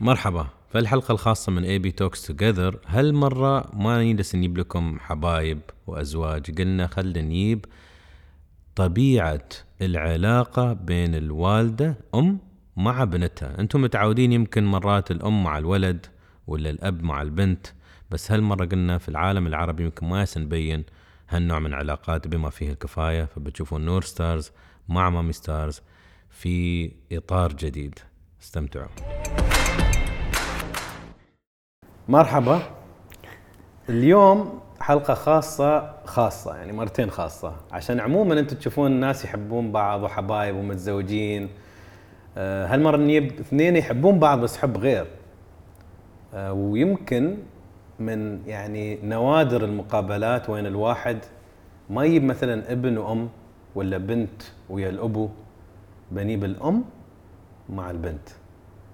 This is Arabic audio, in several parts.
مرحبا. في الحلقة الخاصة من AB talks together هالمرة ما نجلس نجيب لكم حبايب وأزواج. قلنا خلينا نجيب طبيعة العلاقة بين الوالدة أم مع بنتها. أنتم متعودين يمكن مرات الأم مع الولد ولا الأب مع البنت بس هالمرة قلنا في العالم العربي يمكن ما نبين هالنوع من العلاقات بما فيه الكفاية. فبتشوفون نور ستارز مع مامي ستارز في إطار جديد. استمتعوا. مرحبا. اليوم حلقة خاصة خاصة يعني مرتين خاصة. عشان عموما أنتم تشوفون الناس يحبون بعض وحبايب ومتزوجين. آه، هالمرة نجيب اثنين يحبون بعض بس حب غير. آه، ويمكن من يعني نوادر المقابلات وين الواحد ما يجيب مثلا ابن وأم ولا بنت ويا الابو بنجيب الام مع البنت.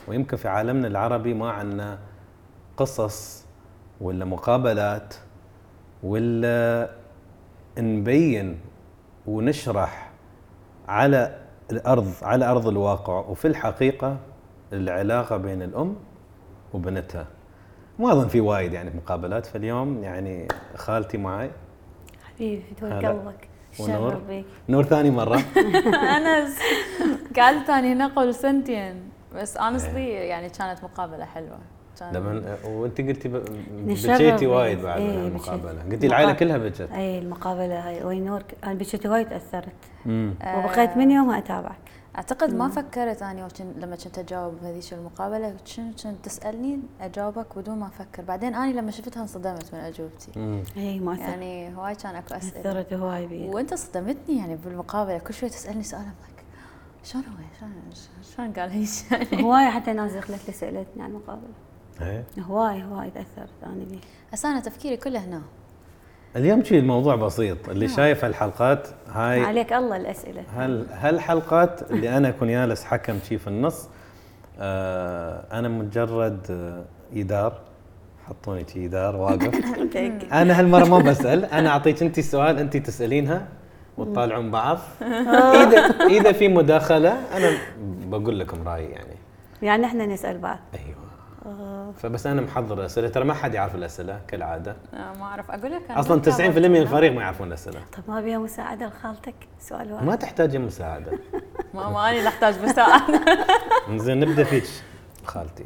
ويمكن في عالمنا العربي ما عندنا قصص ولا مقابلات ولا نبين ونشرح على الأرض على أرض الواقع. وفي الحقيقة العلاقة بين الأم وبنتها. ما أظن في وايد يعني مقابلات فاليوم يعني خالتي معي. حبيبي هلا. قلبك ونور. بيك نور ثاني مرة. أنا قعدت اني هنا قبل سنتين. بس honestly يعني كانت مقابلة حلوة. لما وانت قلتي بكيتي بك. وايد بعد بكيت. المقابلة. قلتي العائلة كلها بكت اي المقابلة هاي. وين نور ك- أنا بشتي وايد تاثرت آه، وبقيت من يومها أتابعك. أعتقد ما فكرت اني وكن- لما كنت أجاوب بهذيك المقابلة كنت كنت تسألني؟ أجاوبك بدون ما أفكر. بعدين اني لما شفتها انصدمت من أجوبتي. اي ما يعني يعني هواي كان أكو أسئلة. أثرت هواي بي وأنت صدمتني يعني بالمقابلة. كل شوي تسألني سؤال شلون هو؟ شلون شلون قال هيك؟ يعني هواي حتى ناس دخلت لي سالتني عن المقابلة. إيه. هواي هواي تاثرت أنا بيه هسه أنا تفكيري كله هنا. اليوم شيء الموضوع بسيط اللي شايف هالحلقات هاي عليك الله الأسئلة. هل هالحلقات اللي أنا أكون جالس حكم شي في النص؟ آه أنا مجرد آه ايدار حطوني شي ايدار واقف. أنا هالمرة ما بسأل أنا أعطيك أنت السؤال أنت تسألينها وتطالعون بعض. إذا إذا في مداخلة أنا بقول لكم رأيي يعني. يعني إحنا نسأل بعض. أيوه. فبس أنا محضر اسئله ترى ما حد يعرف الأسئلة كالعادة. آه، ما أعرف. أقول لك أصلا 90% بالكامل من. الفريق ما يعرفون الأسئلة. طب ما بيها مساعدة لخالتك؟ سؤال واحد. ما تحتاجين مساعدة. ما ما اني أحتاج مساعدة. زين نبدأ فيك خالتي.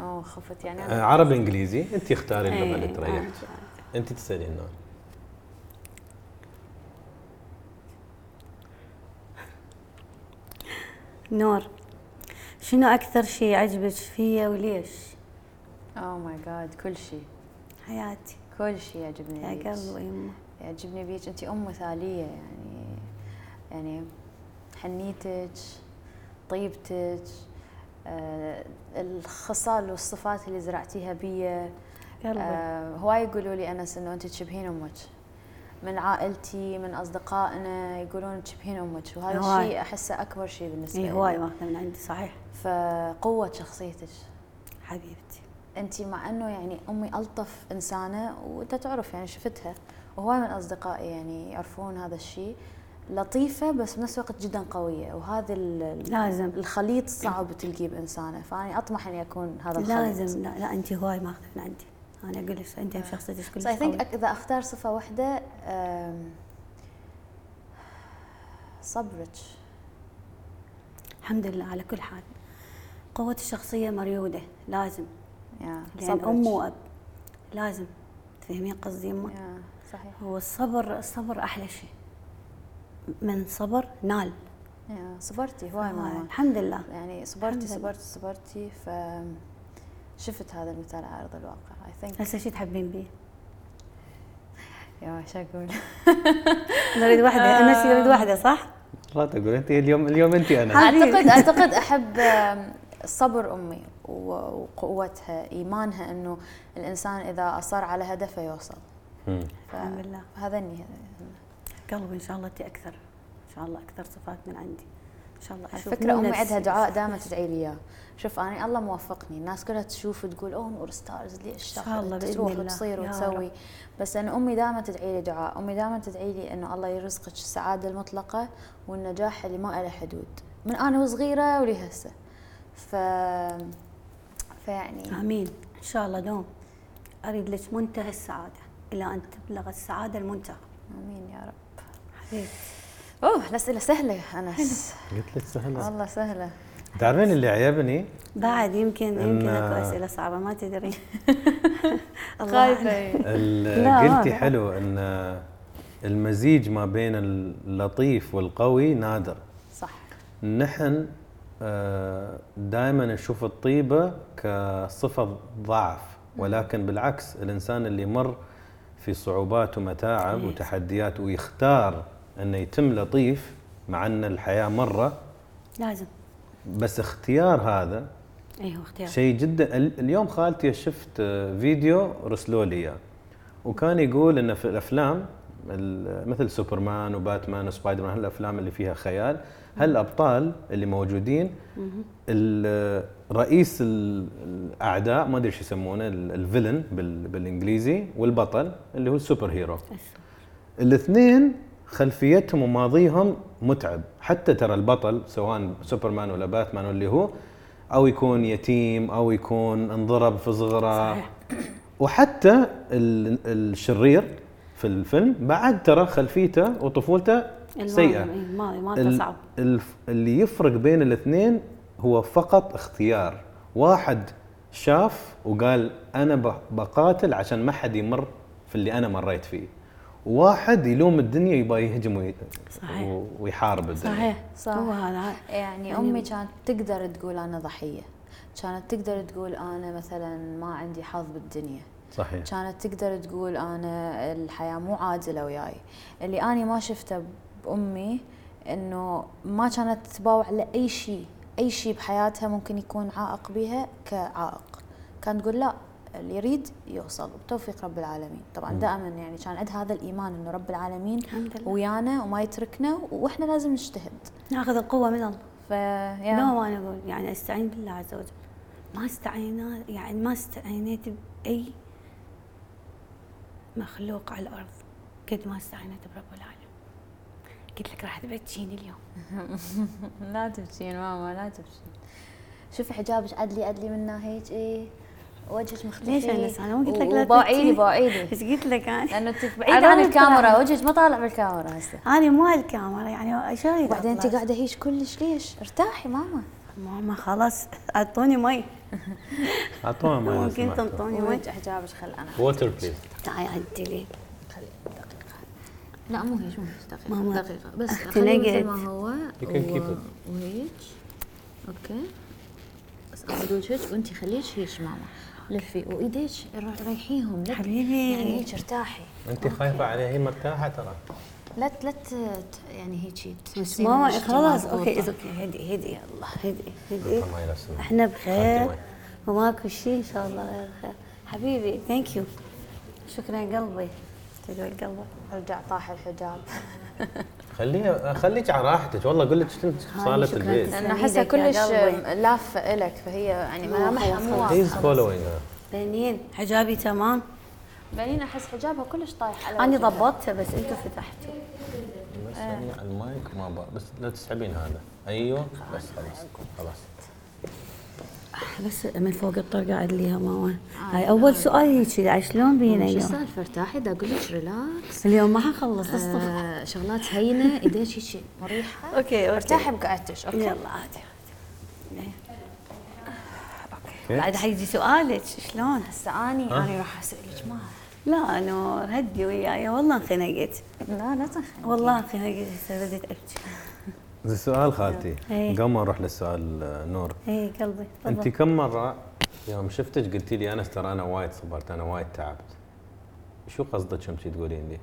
أوه خفت يعني. آه، عربي إنجليزي. أنت اختاري اللغة إيه، اللي تريحك آه. أنت تسالين نور نور. شنو أكثر شيء يعجبك فيا وليش؟ اوه ماي جاد كل شيء حياتي. كل شيء يعجبني يا بيك. قلبي يمه يعجبني بيك. انت أم مثالية يعني. يعني حنيتك طيبتك آه الخصال والصفات اللي زرعتيها بيا. آه هواي يقولوا لي أنس إنه انت تشبهين أمك. من عائلتي من أصدقائنا يقولون تشبهين أمك. وهذا. الشيء أحسه أكبر شيء بالنسبة اي لي. هواي ماخذه من عندي صحيح. فقوه شخصيتك؟ حبيبتي. أنت مع إنه يعني أمي ألطف إنسانة وأنت تعرف يعني شفتها وهواي من أصدقائي يعني يعرفون هذا الشيء. لطيفة بس بنفس الوقت جدا قوية وهذا لازم. الخليط صعب تلقيه بإنسانة فاني أطمح إني أكون هذا الخليط. لازم. لا لا أنت هواي ماخذه من عندي. أنا أقول لك أنت شخصيتك كلش قوية. إذا أختار صفة واحدة أم، صبرك. الحمد لله على كل حال. قوة الشخصية مريودة لازم. يا لأن. أم وأب لازم. تفهمين قصدي يمه يا صحيح. هو الصبر الصبر أحلى شيء. من صبر نال. يا صبرتي هواي ماما الحمد لله. يعني صبرتي. صبرتي صبرتي ف شفت هذا المثال على أرض الواقع اي ثينك هسه شو تحبين بيه؟ يا شو أقول نريد واحدة. أنا نريد واحدة صح؟ لا تقول أنت اليوم اليوم أنت أنا. اعتقد أعتقد أحب صبر أمي و- وقوتها إيمانها إنه الإنسان إذا أصر على هدفه يوصل. الحمد لله. هذني قلبي إن شاء الله أنت أكثر. إن شاء الله أكثر صفات من عندي. إن شاء الله على أشوف فكرة مو أمي عندها دعاء دائما تدعي لي إياه. شوف أنا الله موفقني. الناس كلها تشوف وتقول أوه نور ستارز ليش إن شاء الله تروح الله. وتصير وتسوي. بس أنا أمي دائما تدعي لي دعاء. أمي دائما تدعي لي إنه الله يرزقك السعادة المطلقة والنجاح اللي ما له حدود. من أنا وصغيرة ولهسه. ف فيعني آمين. إن شاء الله دوم أريد لك منتهى السعادة. إلى أن تبلغ السعادة المنتهى. آمين يا رب. حبيبتي أوه الأسئلة سهلة أنس. قلت لك سهلة. والله سهلة. تعرفين اللي عجبني بعد يمكن يمكن أكو أسئلة صعبة ما تدري. الله خايفه قلتي. حلو إن المزيج ما بين اللطيف والقوي نادر. صح. نحن دائما نشوف الطيبه كصفة ضعف ولكن بالعكس الإنسان اللي مر في صعوبات ومتاعب إيه. وتحديات ويختار إنه يتم لطيف مع إن الحياة مرة لازم بس اختيار هذا أيوه اختيار شيء جدا ال- اليوم خالتي شفت آه، فيديو رسلوا لي إياه. وكان يقول إن في الأفلام ال- مثل سوبرمان وباتمان وسبايدر مان هالافلام اللي فيها خيال هالأبطال اللي موجودين ال- رئيس ال- الأعداء ما أدري إيش يسمونه ال- الـ villain بال- بالإنجليزي والبطل اللي هو الـ superhero. الاثنين خلفيتهم وماضيهم متعب. حتى ترى البطل سواء سوبرمان ولا باتمان واللي هو أو يكون يتيم أو يكون انضرب في صغره. وحتى ال- الشرير في الفيلم بعد ترى خلفيته وطفولته سيئة. الماضي ما ال- صعب. اللي يفرق بين الاثنين هو فقط اختيار. واحد شاف وقال أنا ب- بقاتل عشان ما حد يمر في اللي أنا مريت فيه. واحد يلوم الدنيا يبغى يهجم وي- صحيح. ويحارب الدنيا. صحيح. صح. هو هذا. يعني يعني- أمي كانت تقدر تقول أنا ضحية. كانت تقدر تقول أنا مثلا ما عندي حظ بالدنيا. صحيح. كانت تقدر تقول أنا الحياة مو عادلة وياي. اللي اني ما شفته بأمي إنه ما كانت تباوع لأي شيء أي شيء بحياتها ممكن يكون عائق بها كعائق. كانت تقول لا اللي يريد يوصل. وبتوفيق رب العالمين. طبعا دائما يعني كان عندها هذا الإيمان إنه رب العالمين ويانا وما يتركنا وإحنا لازم نجتهد. ناخذ القوة من الله. ف لا ما نقول. يعني أستعين بالله عز وجل. ما استعينا يعني ما استعينيت بأي مخلوق على الأرض. قد ما استعينت برب العالمين. قلت لك راح تبكيني اليوم. لا تبكين ماما لا تبكين شوفي حجابك عدلي عدلي منه هيك إيه. وجهك مختفي. ليش؟ أنا ما قلت لك لا باعيلي تبكي. باعيلي إيش قلت لك أنا؟ لأنه انت بعيده عن الكاميرا. وجهك ما طالع بالكاميرا هسه. أنا مو الكاميرا يعني شو اريد وبعدين أنت؟ قاعدة هيك كلش ليش؟ ارتاحي ماما. ماما خلاص أعطوني مي. اعطوها ما ممكن تنطوني مي. وجه حجابك خل أنا. water please عدلي. خلي دقيقه لا مو هيك مو هيك دقيقه بس خليه مثل نقد. ما هو و-. وهيك okay. بس اخذ وجهك وانت خليك هيك ماما. لفي. وايديك ريحيهم حبيبي. يعني هيك ارتاحي. انت خايفة عليها هي مرتاحة ترى. لا ت- لا ت- يعني هيك ماما خلاص. أوكي أوكي هدي هدي الله هدي هدي. إحنا بخير. وماكو شيء إن شاء الله غير خير. حبيبي thank you شكرا قلبي. تدعي قلبك. رجع طاح الحجاب. خليها خليك على راحتك. والله أقول لك في هاي صاله البيت. لأنه أحسها كلش. لافه إلك فهي يعني ملامحها مو هي واضحه following بنين حجابي تمام؟ بعدين أحس حجابها كلش طايح على أنا. ضبطته بس أنتوا فتحتوا. بس يعني على المايك ما بقى بس لا تسحبين هذا. أيوه بس خلاص خلاص. بس من فوق الطرقة عدليها ماما هاي أول سؤال هيك شلون بينا شو اليوم؟ السالفة؟ ارتاحي دا أقول لك relax اليوم ما حخلص آه شغلات هينة ايديك هيك مريحة. okay okay. ارتاحي بقعدتك okay؟ يلا عادي عادي. okay. بعد حيجي سؤالك شلون؟ هسه أني أني راح اسالك ما لا نور هدي وياي. والله انخنقت. لا لا تخنقي والله انخنقت هسه بديت أبكي. زي سؤال خالتي. إيه. قبل ما نروح للسؤال نور. اي قلبي أنت تفضل كم مرة يوم شفتك قلتي لي انس ترى أنا وايد صبرت أنا وايد تعبت؟ شو قصدك يوم تقولين لي؟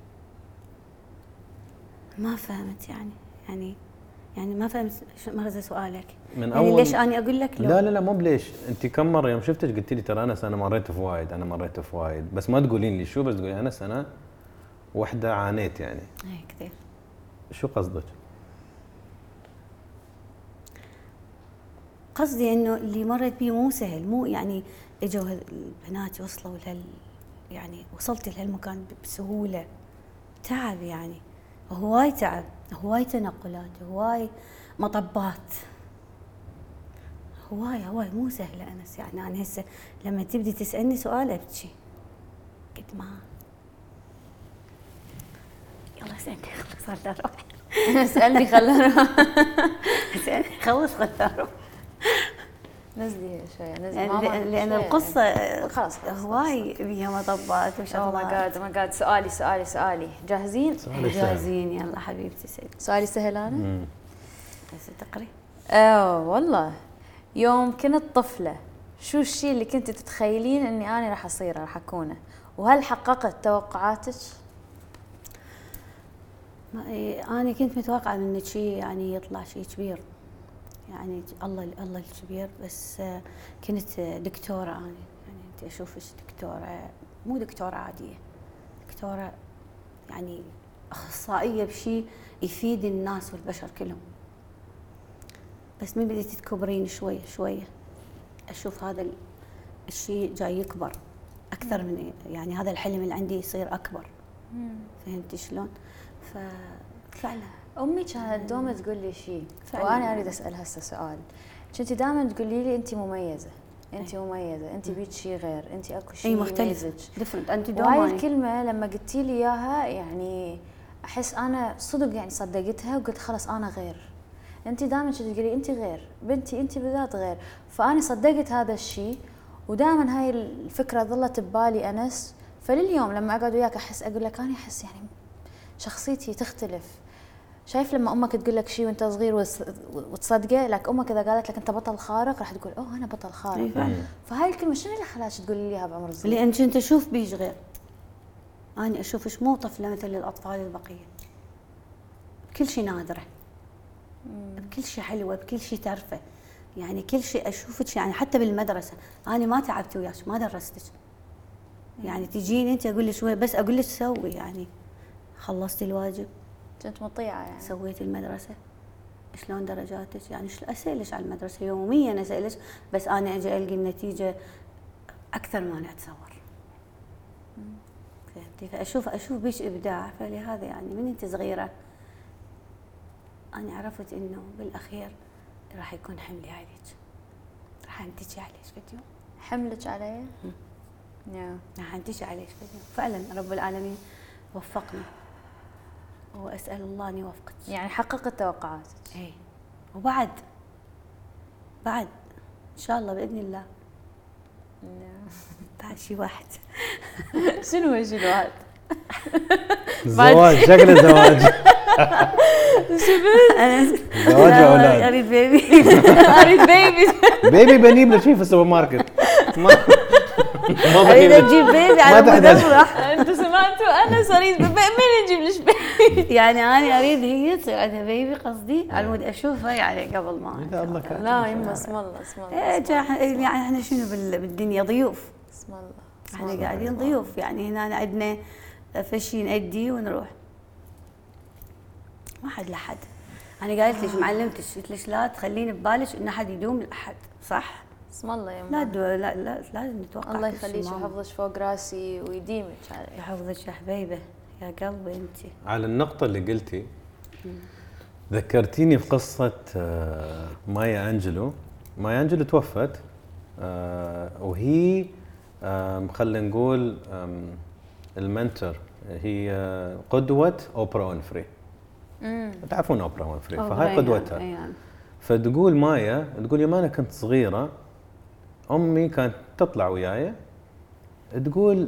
ما فهمت يعني يعني يعني ما فهمت شو مغزى سؤالك. من يعني أول- ليش أني أقول لك لو؟ لا لا لا مو بليش. أنت كم مرة يوم شفتك قلتي لي ترى انس أنا مريت في وايد أنا مريت في وايد. بس ما تقولين لي شو بس تقولي انس أنا وحدة عانيت يعني. اي كثير. شو قصدك؟ قصدي إنه اللي مرت بيه مو سهل مو يعني إجوا البنات وصلوا لهال يعني وصلت لهالمكان بسهولة. تعب يعني هواي تعب هواي تنقلات هواي مطبات. هواي هواي مو سهله أنس يعني. أنا هسه لما تبدي تسألني سؤال أبكي. قد ما. يلا اسالني خلاص صار أروح اسالني خلنا اسالني خلص خلنا أروح نزلي شوية نزلي. يعني ماما لأن- لأن شوية. القصة خلاص خلاص هواي بيها مطبات أو ماي وشغلات جاد ماي جاد سؤالي سؤالي سؤالي. جاهزين؟ سؤالي سهل. جاهزين. يلا حبيبتي سيد. سؤالي سهل أنا؟ بس تقري. آه والله. يوم كنت طفلة شو الشيء اللي كنت تتخيلين إني أنا راح اصيره راح أكونه؟ وهل حققت توقعاتك؟ ما إيه، أنا كنت متوقعة من شيء يعني يطلع شيء كبير. يعني الله الله الكبير بس آه، كنت دكتورة أنا. يعني أنت اشوفك دكتورة مو دكتورة عادية دكتورة يعني أخصائية بشيء يفيد الناس والبشر كلهم. بس من بديت تكبرين شوية شوية أشوف هذا ال- الشيء جاي يكبر أكثر من يعني هذا الحلم اللي عندي يصير أكبر. فهمتي شلون؟ ففعلا أمي كانت دوما تقول لي شيء. وأنا أريد اسال هسه سؤال. كنتي دائما تقولي لي انت مميزة انت مميزة انت بيك شيء غير انت أكو شيء اي different انت وهاي دوما الكلمة لما قلتي لي إياها يعني أحس أنا صدق يعني صدقتها وقلت خلاص أنا غير. انت دائما كنت تقولي انت غير بنتي انت بالذات غير. فأنا صدقت هذا الشيء ودائما هاي الفكرة ظلت ببالي أنس. فلليوم لما أقعد وياك أحس أقول لك أنا أحس يعني شخصيتي تختلف. شايف لما أمك تقول لك شيء وأنت صغير وتص- وتصدقه؟ لك أمك إذا قالت لك أنت بطل خارق راح تقول أوه أنا بطل خارق. فعلاً. فهاي الكلمة شنو اللي خلاك تقولي لي إياها بعمر صغير؟ لأن كنت أشوف بيش غير. أنا اشوفش مو طفلة مثل الأطفال البقية. بكل شيء نادرة. بكل شيء حلوة بكل شيء ترفة. يعني كل شيء اشوفك يعني حتى بالمدرسة. أنا ما تعبت وياك ما درستك. يعني تجيني أنت أقول لك شوي بس أقول لك سوي يعني. خلصتي الواجب. كنت مطيعة يعني. سويتي المدرسة؟ شلون درجاتك؟ يعني شل أسألك على المدرسة يوميا أسألك بس أنا أجي ألقي النتيجة أكثر ما نتصور فهمتي؟ فاشوف أشوف بيش إبداع. فلهذا يعني من أنت صغيرة أنا عرفت إنه بالأخير راح يكون حملي عليك. راح أنتجي عليك فيديو. حملك علي؟ يا. راح أنتجي عليك فيديو. فعلا رب العالمين وفقني. وأسأل الله أن يوفقك. يعني حققت توقعاتك. اي وبعد بعد إن شاء الله بإذن الله. بعد شي واحد. شنو هو شنو؟ هذا؟ زواج شكله زواج. أنا زواج أولاد. أريد بيبي أريد بيبي بيبي بنجيب له شيء في السوبر ماركت. ما ما أريد أجيب بيبي ما على مود تحتاج. سمعتوا أنا بيبي من يجيب ليش بيبي؟ يعني أنا أريد هي تصير عندها بيبي قصدي على مود أشوفها يعني قبل ما الله كاتب. لا يما اسم الله اسم الله إيه، الله، يعني إحنا شنو بال- بالدنيا؟ ضيوف. اسم الله إحنا. قاعدين ضيوف يعني هنا عندنا فشي نأدي ونروح. ما حد لحد. أنا قالت لك معلمتك قلت لك لا تخلين ببالك إن أحد يدوم لأحد صح؟ اسم الله لا يما دو لا, لا لازم نتوقع الله يخليك. ويحفظك فوق راسي ويديمك علي يحفظك يا حبيبة يا قلبي أنت. على النقطة اللي قلتي ذكرتيني في قصة آه، مايا أنجلو. مايا أنجلو توفت آه، وهي خلينا نقول ال mentor. هي آه، قدوة أوبرا وينفري. تعرفون أوبرا وينفري فهاي قدوتها. فتقول مايا تقول يوم أنا كنت صغيرة أمي كانت تطلع وياي تقول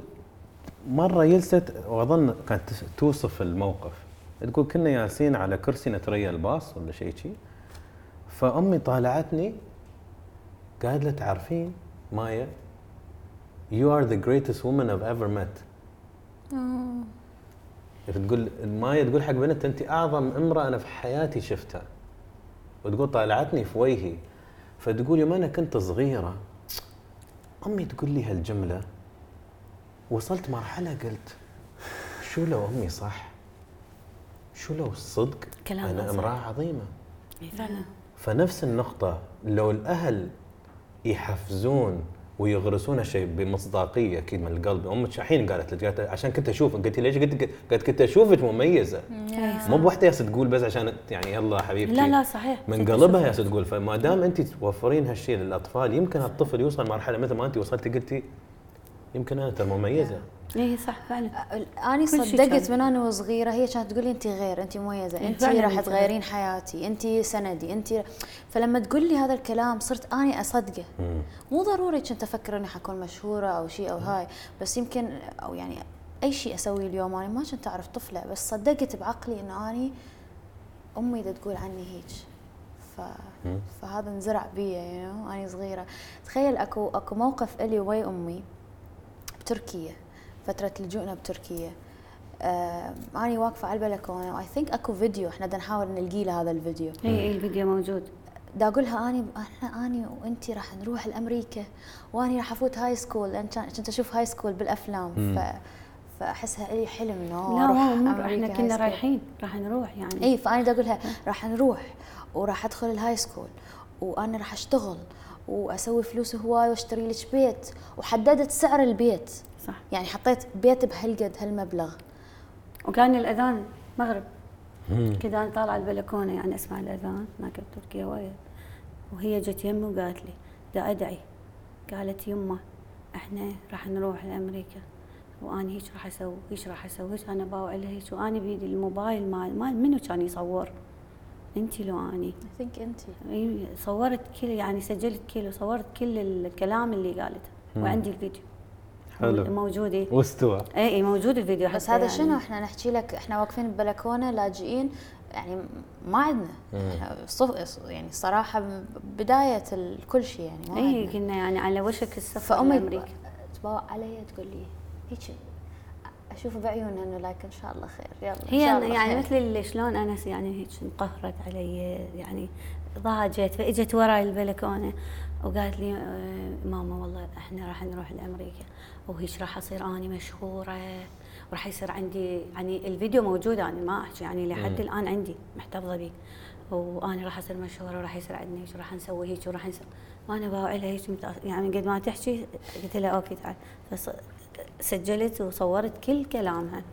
مرة جلست وأظن كانت توصف الموقف. تقول كنا جالسين على كرسي نتريا الباص ولا شيء شي. فأمي طالعتني قالت لها تعرفين مايا؟ You are the greatest woman I've ever met. تقول مايا تقول حق بنت أنت أعظم امرأة أنا في حياتي شفتها. وتقول طالعتني في وجهي. فتقول يوم أنا كنت صغيرة أمي تقول لي هالجملة وصلت مرحلة قلت شو لو أمي صح؟ شو لو الصدق كلامها أنا. امرأة عظيمة إي فعلا فنفس النقطة لو الأهل يحفزون ويغرسون هالشيء بمصداقية أكيد من القلب. أمك الحين قالت لك؟ قالت عشان كنت أشوف. قلت ليش؟ قلت قالت كنت أشوفك مميزة. مو بوحدة ياس تقول بس عشان يعني يلا حبيبتي. لا لا صحيح. من قلبها. ياس تقول. فما دام أنت توفرين هالشيء للأطفال يمكن هالطفل يوصل مرحلة مثل ما أنت وصلتي قلتي يمكن أنا ترى مميزه اي صح فعلا. شي صدقت. من أنا وصغيره هي كانت تقول لي انت غير انت مميزة إيه، انت راح تغيرين حياتي انت سندي انت فلما تقول لي هذا الكلام صرت أني أصدقه. مو ضروري كنت أفكر أني حكون مشهورة أو شيء أو هاي بس يمكن أو يعني أي شيء أسويه اليوم أنا ما كنت أعرف طفلة بس صدقت بعقلي انه أني أمي دا تقول عني هيك. ف... فهذا انزرع بي you know, أني صغيرة. تخيل أكو أكو موقف إلي ويا أمي. بتركيا فترة لجوءنا بتركيا. آه اني واقفة على البلكونة و I think أكو فيديو إحنا بدنا نحاول نلقي له هذا الفيديو. إي إي الفيديو موجود. دا أقولها اني إحنا اني وأنتي راح نروح لأمريكا واني راح أفوت high school لأن كان- كنت أشوف high school بالأفلام. ف فأحسها لي حلم إنه لا أمريكا إحنا كنا. رايحين راح نروح يعني. إي فأنا دا أقولها راح نروح وراح أدخل ال high school وأنا راح أشتغل. وأسوي فلوس هواي وأشتري لك بيت. وحددت سعر البيت. صح. يعني حطيت بيت بهالقد هالمبلغ. وكان الأذان مغرب. كذا أنا طالعة البلكونة يعني أسمع الأذان هناك بتركيا وايد وهي جت يمي وقالت لي دا أدعي. قالت يمه إحنا راح نروح لأمريكا. واني هيك راح أسوي هيك راح أسوي هيك أنا باوع لها هيك. واني بيدي الموبايل مال مال منو كان يصور؟ انت لو اني I think انت اي صورت كل يعني سجلت كل وصورت كل الكلام اللي قالته. وعندي الفيديو. حلو. موجود اي واستوى. اي موجود الفيديو. بس هذا يعني. شنو؟ إحنا نحكي لك إحنا واقفين ببلكونة لاجئين يعني ما عندنا صف يعني الصراحه بداية كل شيء يعني ما اي كنا يعني على وشك السفر فأمي تباوع علي تقول لي هيك أشوف بعيونها إنه like إن شاء الله خير يلا إن هي شاء الله يعني خير. مثل اللي شلون أنا يعني هيك انقهرت علي يعني ضاجت فإجت وراي البلكونة وقالت لي آه، ماما والله إحنا راح نروح لأمريكا وهيك راح أصير أني مشهورة وراح يصير عندي يعني الفيديو موجود أنا ما أحكي يعني لحد مم. الآن عندي محتفظة به وأنا راح أصير مشهورة وراح يصير عندنا هيك وراح نسوي هيك وراح نسوي وأنا باوع لها هيك يعني قد ما تحكي قلت لها أوكي تعال فص- سجلت وصورت كل كلامها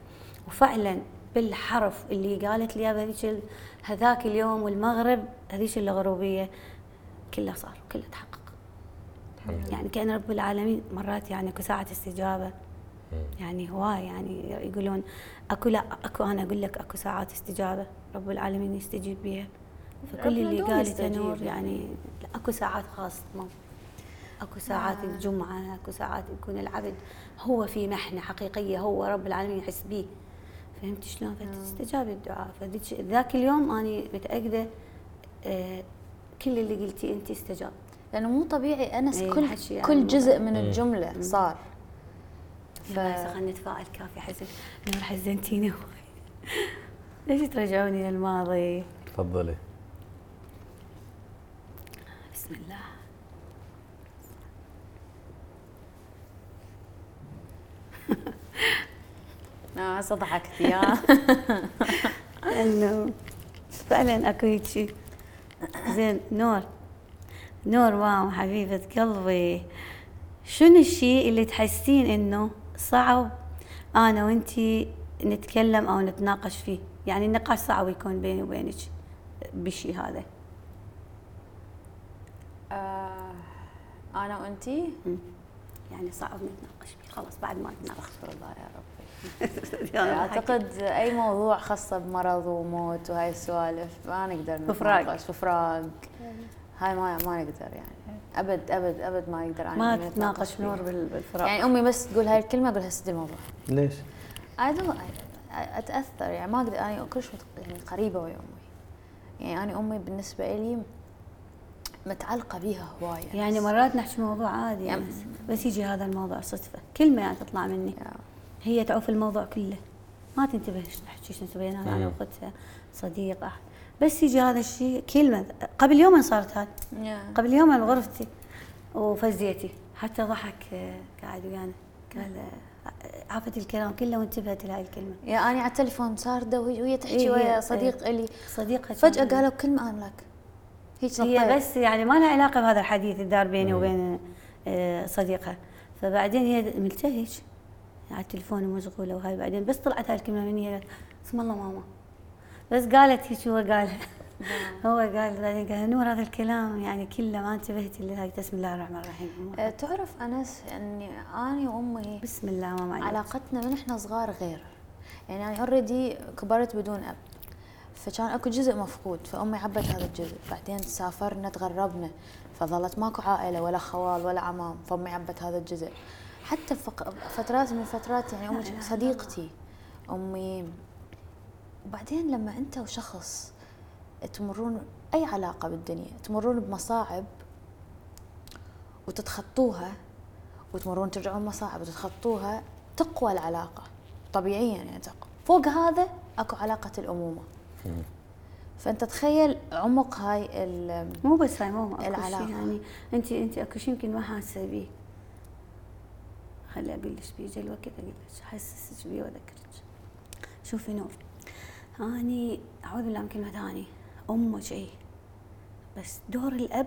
وفعلا بالحرف اللي قالت لي هذيك هذاك اليوم والمغرب هذيك الغروبية كله صار كله تحقق الحمد لله يعني كان رب العالمين مرات يعني اكو ساعة استجابة. يعني هواي يعني يقولون أكو لا أكو أنا أقول لك أكو ساعات استجابة رب العالمين يستجيب بها فكل اللي قالته نور يعني. يعني أكو ساعات خاصة مو أكو ساعات نعم. الجمعة أكو ساعات يكون العبد هو في محنة حقيقية هو رب العالمين يحس بيه. فهمت شلون؟ فتستجاب الدعاء. فذيك ذاك اليوم أني متأكدة آه كل اللي قلتي أنت استجاب. لأنه مو طبيعي أنس إيه، كل يعني كل جزء. من الجملة صار. ف... خلينا نتفائل كافي حزن نور حزنتيني. ليش ترجعوني للماضي؟ تفضلي. بسم الله. آه هسه ضحكتي ها إنه فعلا أكو هيك شيء زين نور. نور مام حبيبة قلبي. شنو الشيء اللي تحسين إنه صعب أنا وإنتي نتكلم أو نتناقش فيه؟ يعني النقاش صعب يكون بيني وبينك بالشيء هذا. آه أنا وإنتي؟ يعني صعب نتناقش. خلاص بعد ما نتناقش استغفر الله يا ربي أعتقد أي موضوع خاصة بمرض وموت وهاي السوالف ما نقدر. نتناقش. وفراق هاي ما ما نقدر يعني. ابد ابد أبد ما نقدر أنا ما تتناقش. نور بال- بالفراق يعني أمي بس تقول هاي الكلمة أقول هسه الموضوع. ليش؟ I don't أتأثر يعني. ما أقدر. أنا كلش يعني قريبة ويا أمي. يعني أنا أمي بالنسبة لي متعلقة بيها هواية. يعني مرات نحكي موضوع عادي يعني- بس يجي هذا الموضوع صدفة. كلمة يعني تطلع مني هي تعوف الموضوع كله. ما تنتبه إيش نحكي شو نسوي أنا. واختها صديق أحد. بس يجي هذا الشيء كلمة قبل يومين صارت هذه يا. قبل يومين بغرفتي وفزيتي. حتى ضحك آه، قاعد ويانا. قال آه، عافت الكلام كله وانتبهت لهاي الكلمة. يا أنا على التليفون سارده وهي وهي تحكي إيه، ويا هي- صديق إلي. صديقة فجأة كان- قالوا كلمه أنا لك هيك هي. بس يعني ما لها علاقة بهذا الحديث الدار بيني. وبين آه، صديقة. فبعدين هي ملتهج على التليفون ومشغوله وهاي. بعدين بس طلعت هاي الكلمة من هي اسم الله ماما. بس قالت هيك هو قال. هو قال بعدين قال نور هذا الكلام يعني كله ما انتبهت اللي هاي بسم الله الرحمن الرحيم. أه، تعرف أنس إني أني وأمي بسم الله ماما. علاقتنا من إحنا صغار غير. يعني أنا already كبرت بدون أب. فكان أكو جزء مفقود فأمي عبت هذا الجزء. بعدين سافرنا تغربنا فظلت ماكو عائلة ولا خوال ولا عمام فأمي عبت هذا الجزء. حتى فترات من الفترات يعني أمي صديقتي أمي. وبعدين لما أنت وشخص تمرون أي علاقة بالدنيا تمرون بمصاعب وتتخطوها وتمرون ترجعون مصاعب وتتخطوها تقوى العلاقة طبيعيا يعني تقوى. فوق هذا أكو علاقة الأمومة. فأنت تخيل عمق هاي ال- مو بس هاي مو. شيء يعني. أنت أنت أكو شيء يمكن ما حاسه بيه خلي أقول لك بيجي الوقت أقول لك احسسك بيه وأذكرك. شوفي نور اني أعوذ بالله من كلمة ثانية أمك اي بس دور الأب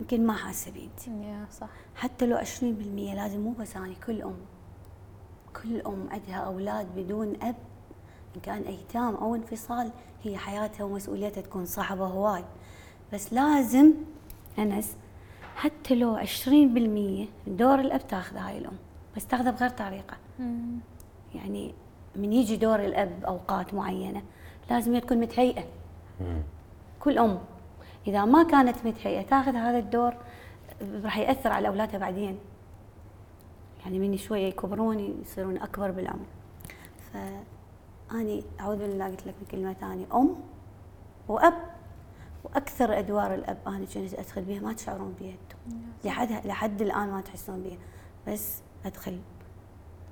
يمكن ما حاسه بيه انت صح. حتى لو 20% لازم مو بس أنا كل أم. كل أم عندها أولاد بدون أب. إن كان أيتام أو انفصال هي حياتها ومسؤوليتها تكون صعبة هواي. بس لازم أنس حتى لو 20% دور الأب تاخذ هاي الأم بس تاخذه بغير طريقة. يعني من يجي دور الأب أوقات معينة لازم هي تكون متهيئة كل أم إذا ما كانت متهيئة تاخذ هذا الدور راح يأثر على أولادها بعدين. يعني من شوية يكبرون يصيرون أكبر بالعمر فاني أعوذ بالله قلت لك بكلمه ثانية. أم وأب. وأكثر أدوار الأب أنا كنت أدخل بها ما تشعرون بها أنتم. لحد لحد الآن ما تحسون بها بس أدخل.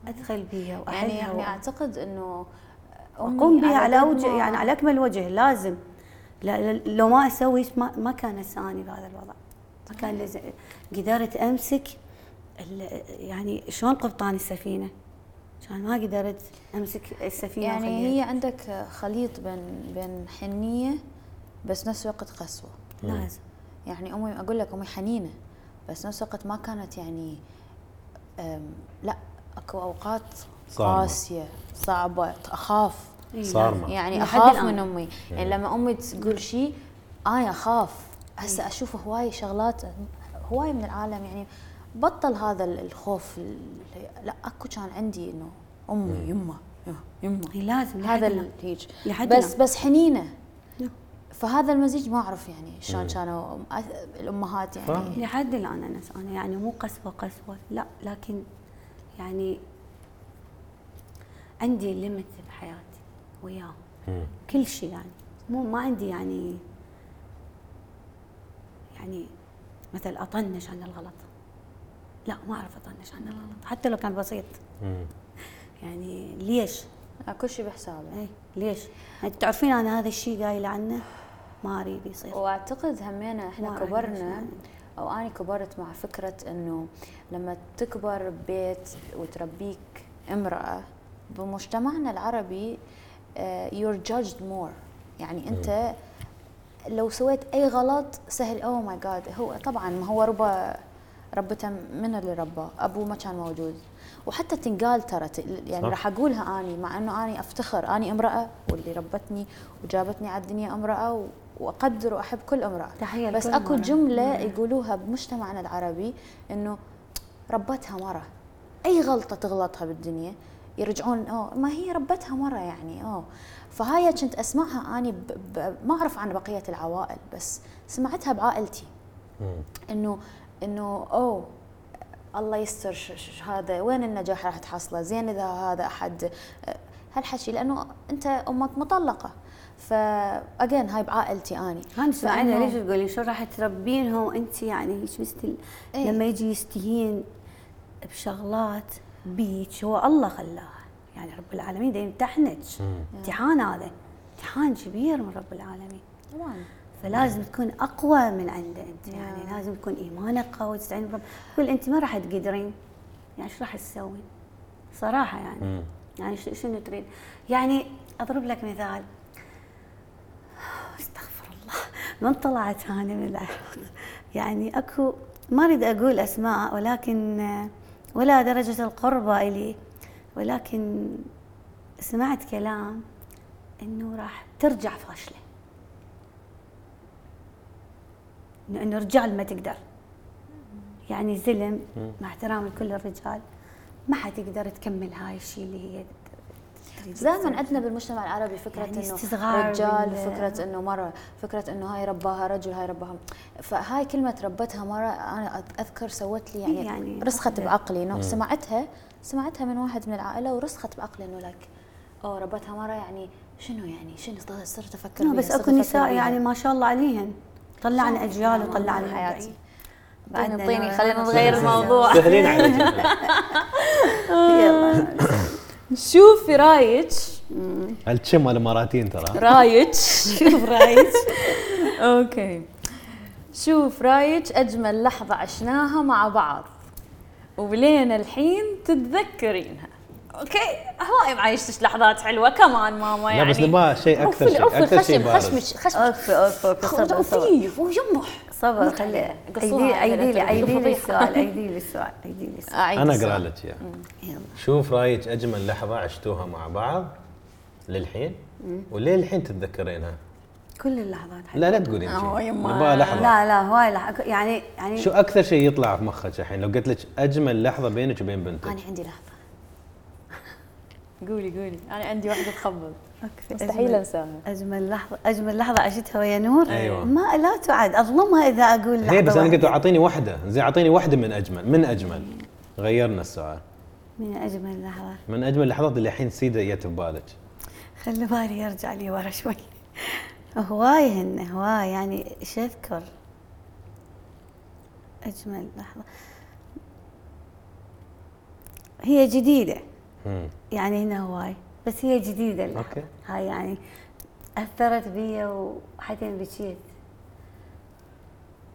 أدخل بها يعني واحلها يعني وأ- أعتقد إنه اقوم بها على وجه يعني على أكمل وجه لازم. لا لو ما أسوي ما, ما كان أساني بهذا الوضع. ما كان. قدرت أمسك ال- يعني شلون قبطان السفينة؟ كان ما قدرت أمسك السفينة يعني وأخليها- هي عندك خليط بين بين حنية بس نفس الوقت قسوة. لازم. يعني أمي أقول لك أمي حنينة بس نفس الوقت ما كانت يعني لا أكو أوقات صعبة. قاسية صعبة أخاف. صارمة. يعني أخاف. من أمي. يعني لما أمي تقول شيء أنا أخاف. هسه أشوف هواي شغلات هواي من العالم يعني بطل هذا ال- الخوف ال- لا أكو كان عندي إنه أمي يمه يمه. لازم هذا. الهيج لحد بس. بس حنينة. فهذا المزيج ما أعرف يعني شلون كانوا الأمهات يعني. لحد الآن أنا أنا يعني مو قسوه قسوه لا لكن يعني عندي ليمت بحياتي وياهم كل شيء يعني. مو ما عندي يعني يعني مثلا أطنش عن الغلط. لا ما أعرف أطنش عن الغلط حتى لو كان بسيط. يعني ليش؟ كل شيء بحسابه. اي ليش؟ يعني تعرفين أنا هذا الشيء قايله عنه؟ ما أريد يصير. وأعتقد همينا إحنا كبرنا. أو أنا كبرت مع فكرة إنه لما تكبر ببيت وتربيك امرأة بمجتمعنا العربي you're judged more يعني أنت لو سويت أي غلط سهل oh my God هو طبعا ما هو ربى ربته من اللي رباه أبوه ما كان موجود وحتى تنقال ترى يعني. راح أقولها أني مع إنه أني أفتخر أني امرأة واللي ربتني وجابتني على الدنيا امرأة و- وأقدر وأحب كل امرأة تحية بس أكو مرة. جملة مم. يقولوها بمجتمعنا العربي إنه ربتها مرة أي غلطة تغلطها بالدنيا يرجعون أوه ما هي ربتها مرة يعني أوه فهاي كنت أسمعها أني ب... ب... ما أعرف عن بقية العوائل بس سمعتها بعائلتي إنه إنه أوه الله يستر. هذا وين النجاح راح تحصله؟ زين إذا هذا أحد هالحكي لأنه أنت أمك مطلقة. فاجين هاي بعائلتي أني. هاني فإنه- ليش تقولي شو راح تربينهم أنت؟ يعني هيك مثل إيه. لما يجي يستهين بشغلات بيك هو الله خلاها. يعني رب العالمين دا يمتحنك. امتحان هذا. امتحان كبير من رب العالمين. طبعا. فلازم تكون أقوى من عنده انت يعني لازم يكون إيمانك قوي تستعين برب. تقول أنت ما راح تقدرين؟ يعني شو راح تسوين؟ صراحة يعني. يعني ش- شنو تريد؟ يعني أضرب لك مثال. استغفر الله. من طلعت أنا من العراق يعني أكو ما أريد أقول أسماء ولكن ولا درجة القربة إلي. ولكن سمعت كلام إنه راح ترجع فاشلة. انه إنه رجال ما تقدر. يعني زلم مع احترامي لكل الرجال ما حتقدر تكمل هاي الشيء اللي هي تريد دائما. عندنا بالمجتمع العربي فكرة يعني إنه استصغار رجال بال- فكرة إنه مرة فكرة إنه هاي رباها رجل هاي رباها فهاي كلمة ربتها مرة أنا أذكر سوت لي يعني, يعني رسخت. بعقلي إنه سمعتها سمعتها من واحد من العائلة ورسخت بعقلي إنه لك أوه ربتها مرة يعني شنو يعني؟ شنو صرت أفكر بيها بس أكو نساء. يعني ما شاء الله عليهن. طلعن اجيال وطلعن حياتي مبدعين. بعدين بعدنا طيني نور- خلينا نغير الموضوع. سهلين عليك يلا. شوفي رايك التشم الاماراتيين ترى؟ رايك شوف رايك أوكي. شوف رايك أجمل لحظة عشناها مع بعض. ولين الحين تتذكرينها. أوكي. هواي معيشتش لحظات حلوة. كمان ماما يعني لا بس نبغى شيء أكثر شيء أكثر شيء خشم بارز خشمك خشمك أوكي أوكي أوكي صبر صبر ويمح صبر متعبة. خلي قصوها عيدي عيدي لي عيدي لي. السؤال عيدي لي السؤال عيدي لي السؤال. أنا. أقرأ لك اياه يلا. شوف رأيك أجمل لحظة عشتوها مع بعض للحين. وليه الحين تتذكرينها؟ كل اللحظات حلوة. لا لا تقولين شيء. نبغى لحظة. لا لا هواي لح... يعني يعني شو أكثر شيء يطلع في مخك الحين؟ لو قلت لك أجمل لحظة بينك وبين بنتك. أنا عندي لحظة. قولي قولي. أنا عندي واحدة تخبل. مستحيل أجمل- أنساها. أجمل لحظه أجمل لحظة عشتها ويا نور. أيوة. ما لا تعد. اظلمها إذا أقول لحظة بس أنا. قلت أعطيني واحدة. زين أعطيني واحدة من اجمل من أجمل. غيرنا السؤال. من أجمل لحظة. من أجمل اللحظات اللي الحين سيدة جت ببالك خلي بالي يرجع لي ورا شوي. هواي هن هواي. يعني إيش أذكر؟ أجمل لحظة. هي جديدة. مم. يعني هنا هواي بس هي جديدة اللحظة. okay. هاي يعني أثرت بي وحتى بكيت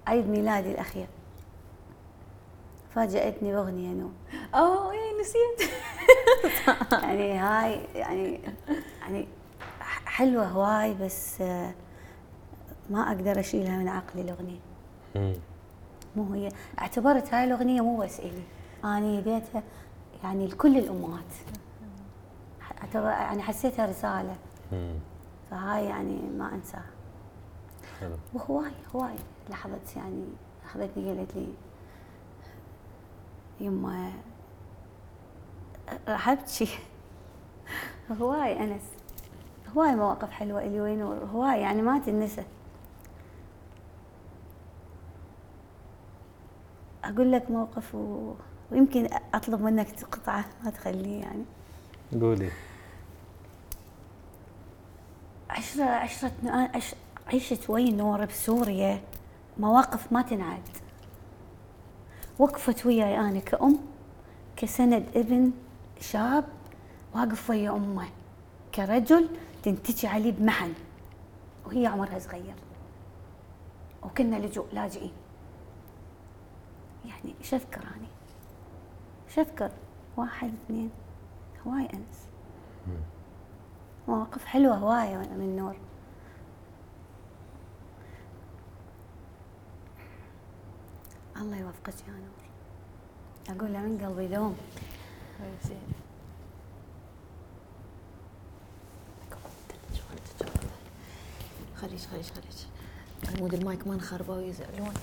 عيد ميلادي الأخير فاجأتني بأغنية نور أوه إيه، نسيت يعني هاي يعني يعني ح- حلوة هواي بس ما أقدر أشيلها من عقلي الأغنية مم. مو هي اعتبرت هاي الأغنية مو بس إلي أنا هديتها يعني لكل الأمهات اعتبر يعني حسيتها رسالة. مم. فهاي يعني ما أنساها. حلو. وهواي هواي. لحظة يعني اخذتني قالت لي يما راح ابكي هواي أنس. هواي مواقف حلوة إلي وين هواي يعني ما تنسى. أقول لك موقف و... ويمكن أطلب منك تقطعه ما تخليه يعني. قولي. عشرة عشرة عش... ويا نور بسوريا؟ مواقف ما تنعد وقفت وياي أنا كأم كسند ابن شاب واقف ويا أمه كرجل تنتجي عليه بمحن وهي عمرها صغير. وكنا لجوء لاجئين. يعني إيش اذكر اني إيش اذكر واحد اثنين. هواي أنس. مواقف حلوة هواية من نور الله يوفقك يا نور. أقول له من قلبي دوم. خليج خليج خليج عمود المايك ما نخربه ويزعلون.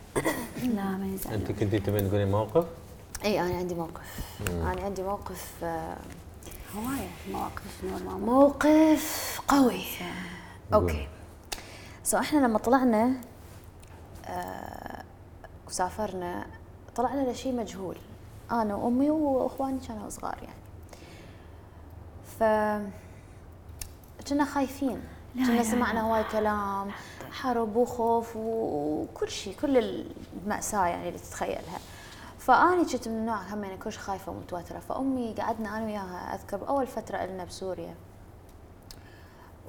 لا ما يزعل أنت كنتي تبين تقولي موقف؟ إي أنا عندي موقف. أنا عندي موقف آه، هواية مواقف نور ماما موقف قوي. okay. سو إحنا لما طلعنا آه وسافرنا طلعنا لشيء مجهول. أنا وأمي وأخواني كانوا صغار يعني. ف كنا خايفين. كنا سمعنا. هواي كلام حرب وخوف وكل شيء كل المأساة يعني اللي تتخيلها. فأني كنت من النوع هم يعني كلش خايفة ومتوترة فأمي قعدنا أنا وياها أذكر بأول فترة لنا بسوريا.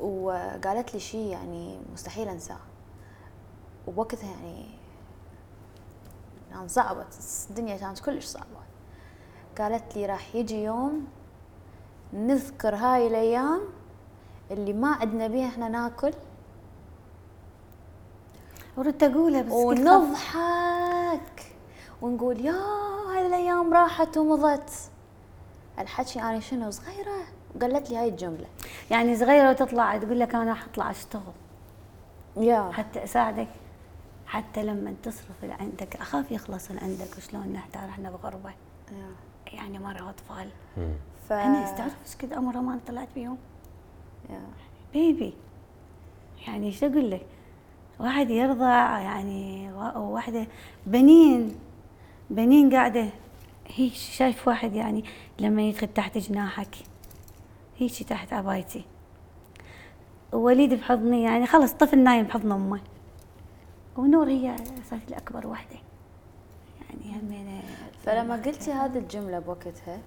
وقالت لي شيء يعني مستحيل أنساه. ووقتها يعني يعني صعبت الدنيا كانت كلش صعبة. قالت لي راح يجي يوم نذكر هاي الأيام اللي ما عندنا بيها إحنا ناكل. ورد أقولها بس. ونضحك. ونقول يا هاي الأيام راحت ومضت. الحكي أنا شنو صغيرة؟ وقالت لي هاي الجملة. يعني صغيرة وتطلع تقول لك أنا راح أطلع أشتغل. يا. حتى أساعدك. حتى لما تصرف اللي عندك. أخاف يخلص اللي عندك وشلون نحتار إحنا بغربة. يا. يعني مرة أطفال. ف أنا تعرف إيش قد عمرها ما طلعت بيهم. يا. بيبي. يعني إيش أقول لك؟ واحد يرضع يعني وا- وواحدة بنين. بنين قاعدة. هيك شايف واحد يعني لما يدخل تحت جناحك. هيك تحت عبايتي. ووليد بحضني يعني خلص طفل نايم بحضن أمه. ونور هي صارت لي اكبر واحدة يعني همينه فلما قلتي هذه الجملة بوقتها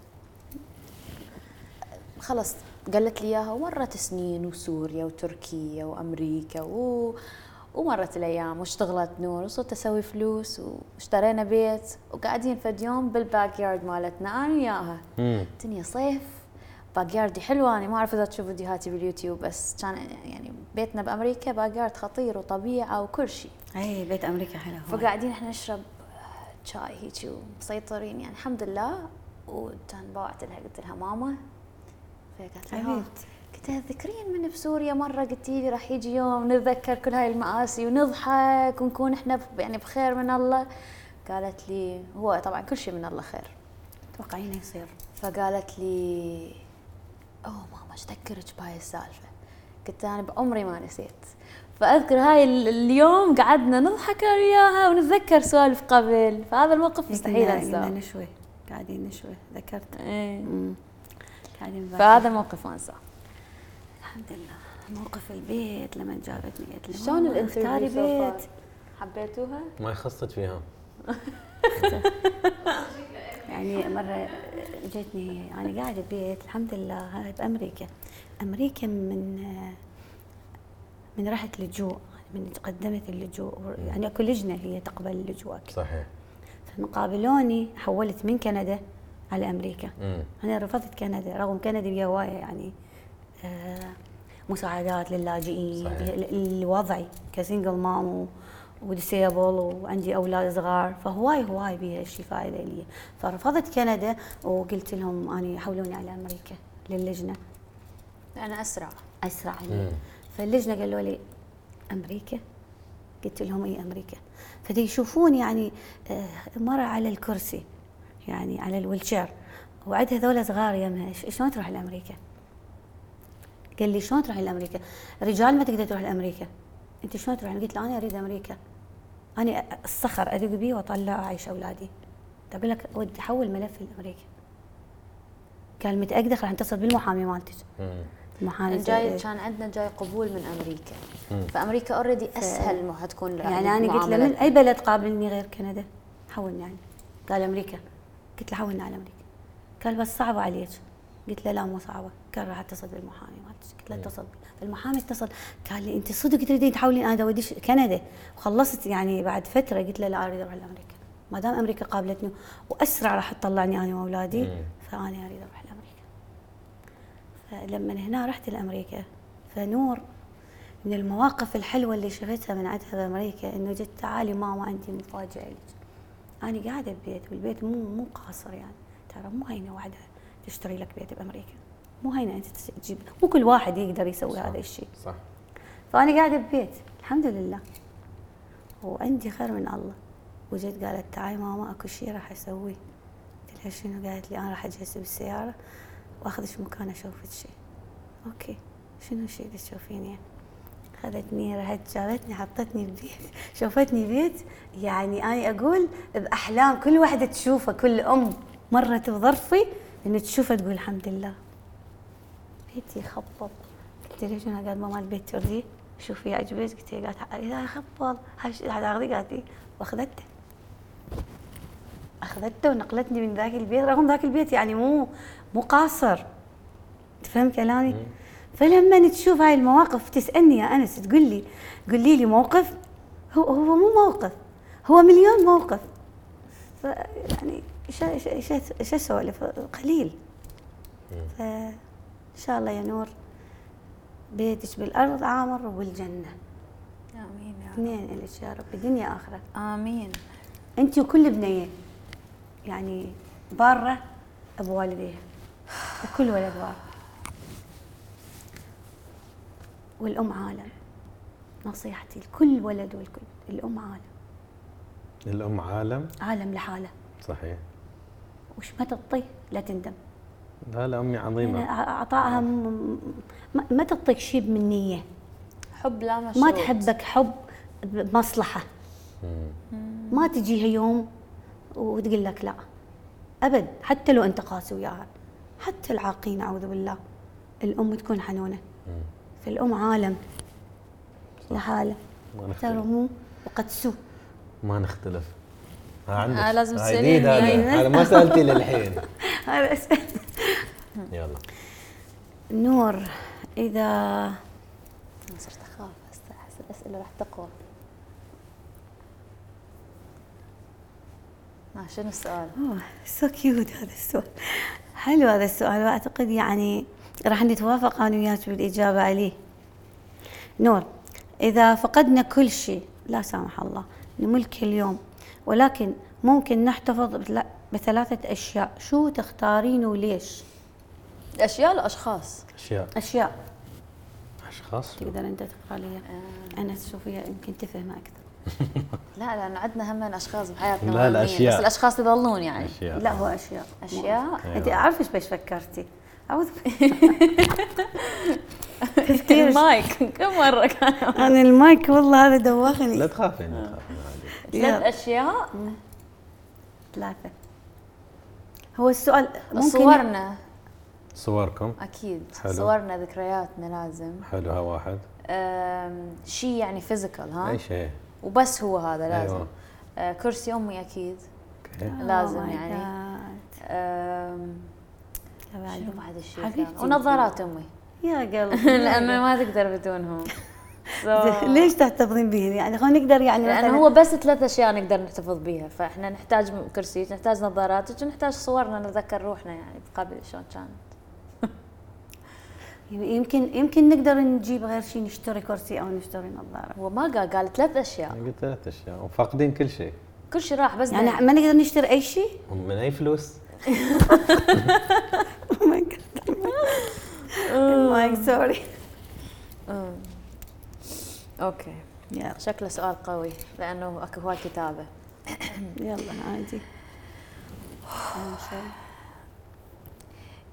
خلص قالت لي إياها ومرت سنين وسوريا وتركيا وأمريكا و... ومرت الأيام واشتغلت نور وصرت أسوي فلوس واشترينا بيت وقاعدين فد يوم بال backyard مالتنا. أنا وياها. الدنيا صيف backyard ي حلوة. أنا ما أعرف إذا تشوف فيديوهاتي باليوتيوب بس كان يعني بيتنا بأمريكا backyard خطير وطبيعة وكل شيء اي بيت أمريكا حلو. فقاعدين إحنا نشرب شاي هيجي ومسيطرين. يعني الحمد لله. وكان باوعت لها قلت لها ماما. فقالت لي تذكرين من بسوريا مرة قلتي لي راح يجي يوم نتذكر كل هاي المآسي ونضحك ونكون إحنا يعني بخير من الله. قالت لي هو طبعا كل شيء من الله خير. توقعين يصير. فقالت لي أوه ماما إيش ذكرك بهاي السالفة؟ قلت أنا بعمري ما نسيت. فأذكر هاي ال- اليوم قعدنا نضحك أنا وياها ونتذكر سوالف قبل. فهذا الموقف مستحيل أنساه. نشوي. قاعدين نشوي. ذكرت. قاعدين نباشر. فهذا الموقف ما أنساه. الحمد لله موقف البيت لما جابتني قالت لي شلون الانترفيو بيت. حبيتوها؟ ما يخصت فيها. يعني مرة جتني أنا قاعدة ببيت الحمد لله هاي بأمريكا. أمريكا من من رحت لجوء من قدمت اللجوء يعني أكو لجنة هي تقبل اللجوء صحيح. فمقابلوني حولت من كندا على أمريكا. مم. أنا رفضت كندا رغم كندا فيها هواية يعني مساعدات للاجئين صحيح. ل- لوضعي ك single mom و disabled وعندي أولاد صغار. فهواي هواي بيها هالشي فائده لي فرفضت كندا وقلت لهم أني حولوني على أمريكا للجنة. أنا أسرع. أسرع. لي فاللجنة قالوا لي أمريكا؟ قلت لهم اي أمريكا؟ فدي يشوفون يعني آه، مرة على الكرسي يعني على ال wheelchair. وعندها ذولا صغار يمها شلون تروح لأمريكا؟ قال لي شلون تروح لأمريكا؟ رجال ما تقدر تروح لأمريكا. أنت شلون تروح؟ قلت له أنا أريد أمريكا. أنا الصخر ادق بيه وأطلع أعيش أولادي. أقول لك ودي حول ملف لأمريكا. قال متأكدة راح نتصل بالمحامي مالتك. المحامي جاي كان عندنا جاي قبول من أمريكا. مم. فأمريكا already أسهل ما حتكون يعني أنا قلت له من أي بلد قابلني غير كندا؟ حولني يعني. قال أمريكا. قلت له حولنا على أمريكا. قال بس صعبة عليك. قلت له لا مو صعبة قال راح اتصل بالمحامي قلت له اتصل بي. فالمحامي اتصل قال لي أنت صدق تريدين تحولين أنا اوديش كندا؟ وخلصت يعني بعد فترة قلت له لا أريد أروح لأمريكا. ما دام أمريكا قابلتني وأسرع راح تطلعني أنا وأولادي مم. فأنا أريد أروح لأمريكا. فلما هنا رحت لأمريكا فنور من المواقف الحلوة اللي شفتها من عندها بأمريكا إنه جت تعالي ماما عندي مفاجأة لك. أنا قاعدة ببيت والبيت مو مو قاصر يعني ترى مو هينه واحدة تشتري لك بيت بأمريكا. مو هينة أنت تجيب مو كل واحد يقدر يسوي صح. هذا الشيء. صح. فأنا قاعدة ببيت. الحمد لله. وعندي خير من الله. وجيت قالت تعالي ماما أكو شيء راح اسويه قلت لها شنو؟ قالت لي أنا راح أجهز بالسيارة واخذك مكان اشوفك شيء أوكي. شنو الشيء اللي تشوفين يعني خذتني رحت جابتني حطتني ببيت. شوفتني بيت. يعني أنا أقول بأحلام كل واحدة تشوفه كل أم مرت بظرفي انه تشوفه تقول الحمد لله. بيتي خبط قلت لها شنو قالت ماما البيت ترضيه؟ شوفي يعجبك قلت لها قالت إذا خبط. هذا اخذي قالت لي واخذته أخذته ونقلتني من ذاك البيت. رغم ذاك البيت يعني مو مو قاصر. تفهم كلامي؟ فلما تشوف هاي المواقف تسألني يا أنس. تقول لي قولي لي موقف. هو هو مو موقف. هو مليون موقف. يعني شو شو اسولف قليل. فان شاء الله يا نور بيتك بالأرض عامر وبالجنه آمين يا اثنين الك يا رب دنيا آخرة. آمين. أنت وكل بنيه يعني بارة بوالديها وكل ولد بار والأم عالم. نصيحتي لكل ولد والكل الأم عالم. الأم عالم؟ عالم لحاله صحيح. وش ما تعطيه لا تندم. لا لا أمي يعني عظيمه عطائها م- ما- تعطيك شيء من نيه حب لا مشروط. ما تحبك حب بمصلحة. ما تجيها يوم وتقول لك لا. أبد حتى لو أنت قاسي وياها. حتى العاقين أعوذ بالله. الأم تكون حنونة. فالام عالم. لحالة. نختلف. احترموه وقدسوه ما نختلف. عندك. آه، لازم هذا هذا ما سألتي للحين. هذا اسم يلا. نور إذا صرت أخاف هسه أحس الأسئلة راح تقوى. آه شنو السؤال؟ so cute هذا السؤال. حلو هذا السؤال وأعتقد يعني راح نتوافق أنا وياك بالإجابة عليه. نور إذا فقدنا كل شيء لا سامح الله نملك اليوم ولكن ممكن نحتفظ بثلا- بثلاثة أشياء. شو تختارين وليش؟ أشياء الاشخاص أشياء. أشياء. أشخاص؟ تقدر أنت تقرأ لي؟ أنا تشوفيها يمكن تفهمها أكثر. لا لأن عندنا هم أشخاص بحياتنا لا، مهمين، الأشياء. بس الأشخاص يظلون يعني. أشياء. لا هو أشياء. أشياء؟ انت أيوة. عارفه إيش بس فكرتي. أعوذ تفكير المايك. كم مرة كان؟ أنا المايك والله هذا دوخني لا تخافين لا تخافين ثلاث. أشياء. ثلاثة. هو السؤال ممكن صورنا. صوركم. أكيد. حلو. صورنا ذكرياتنا لازم. حلوها واحد. أم، شيء يعني فيزيكال ها؟ أي شيء. وبس هو هذا لازم. أيوة. كرسي أمي أكيد. أوكي. لازم Oh يعني. شنو بعد الشيء؟ ونظارات أمي. يا قلبي. لأن ما تقدر بدونهم. ليش تحتفظين بهم يعني خلينا نقدر يعني مثلاً- هو بس ثلاث أشياء نقدر نحتفظ بيها فإحنا نحتاج كرسي نحتاج نظاراتك ونحتاج صورنا نتذكر روحنا يعني قبل شلون كانت يعني يمكن يمكن نقدر نجيب غير شيء نشتري كرسي أو نشتري نظارة هو ما قال قال ثلاث أشياء أنا قلت ثلاث أشياء وفاقدين كل شيء كل شيء راح بس يعني. ما نقدر نشتري أي شيء من أي فلوس؟ mic sorry أمم. okay. يلا. شكله سؤال قوي لأنه أكو هواي كتابة. يلا عادي.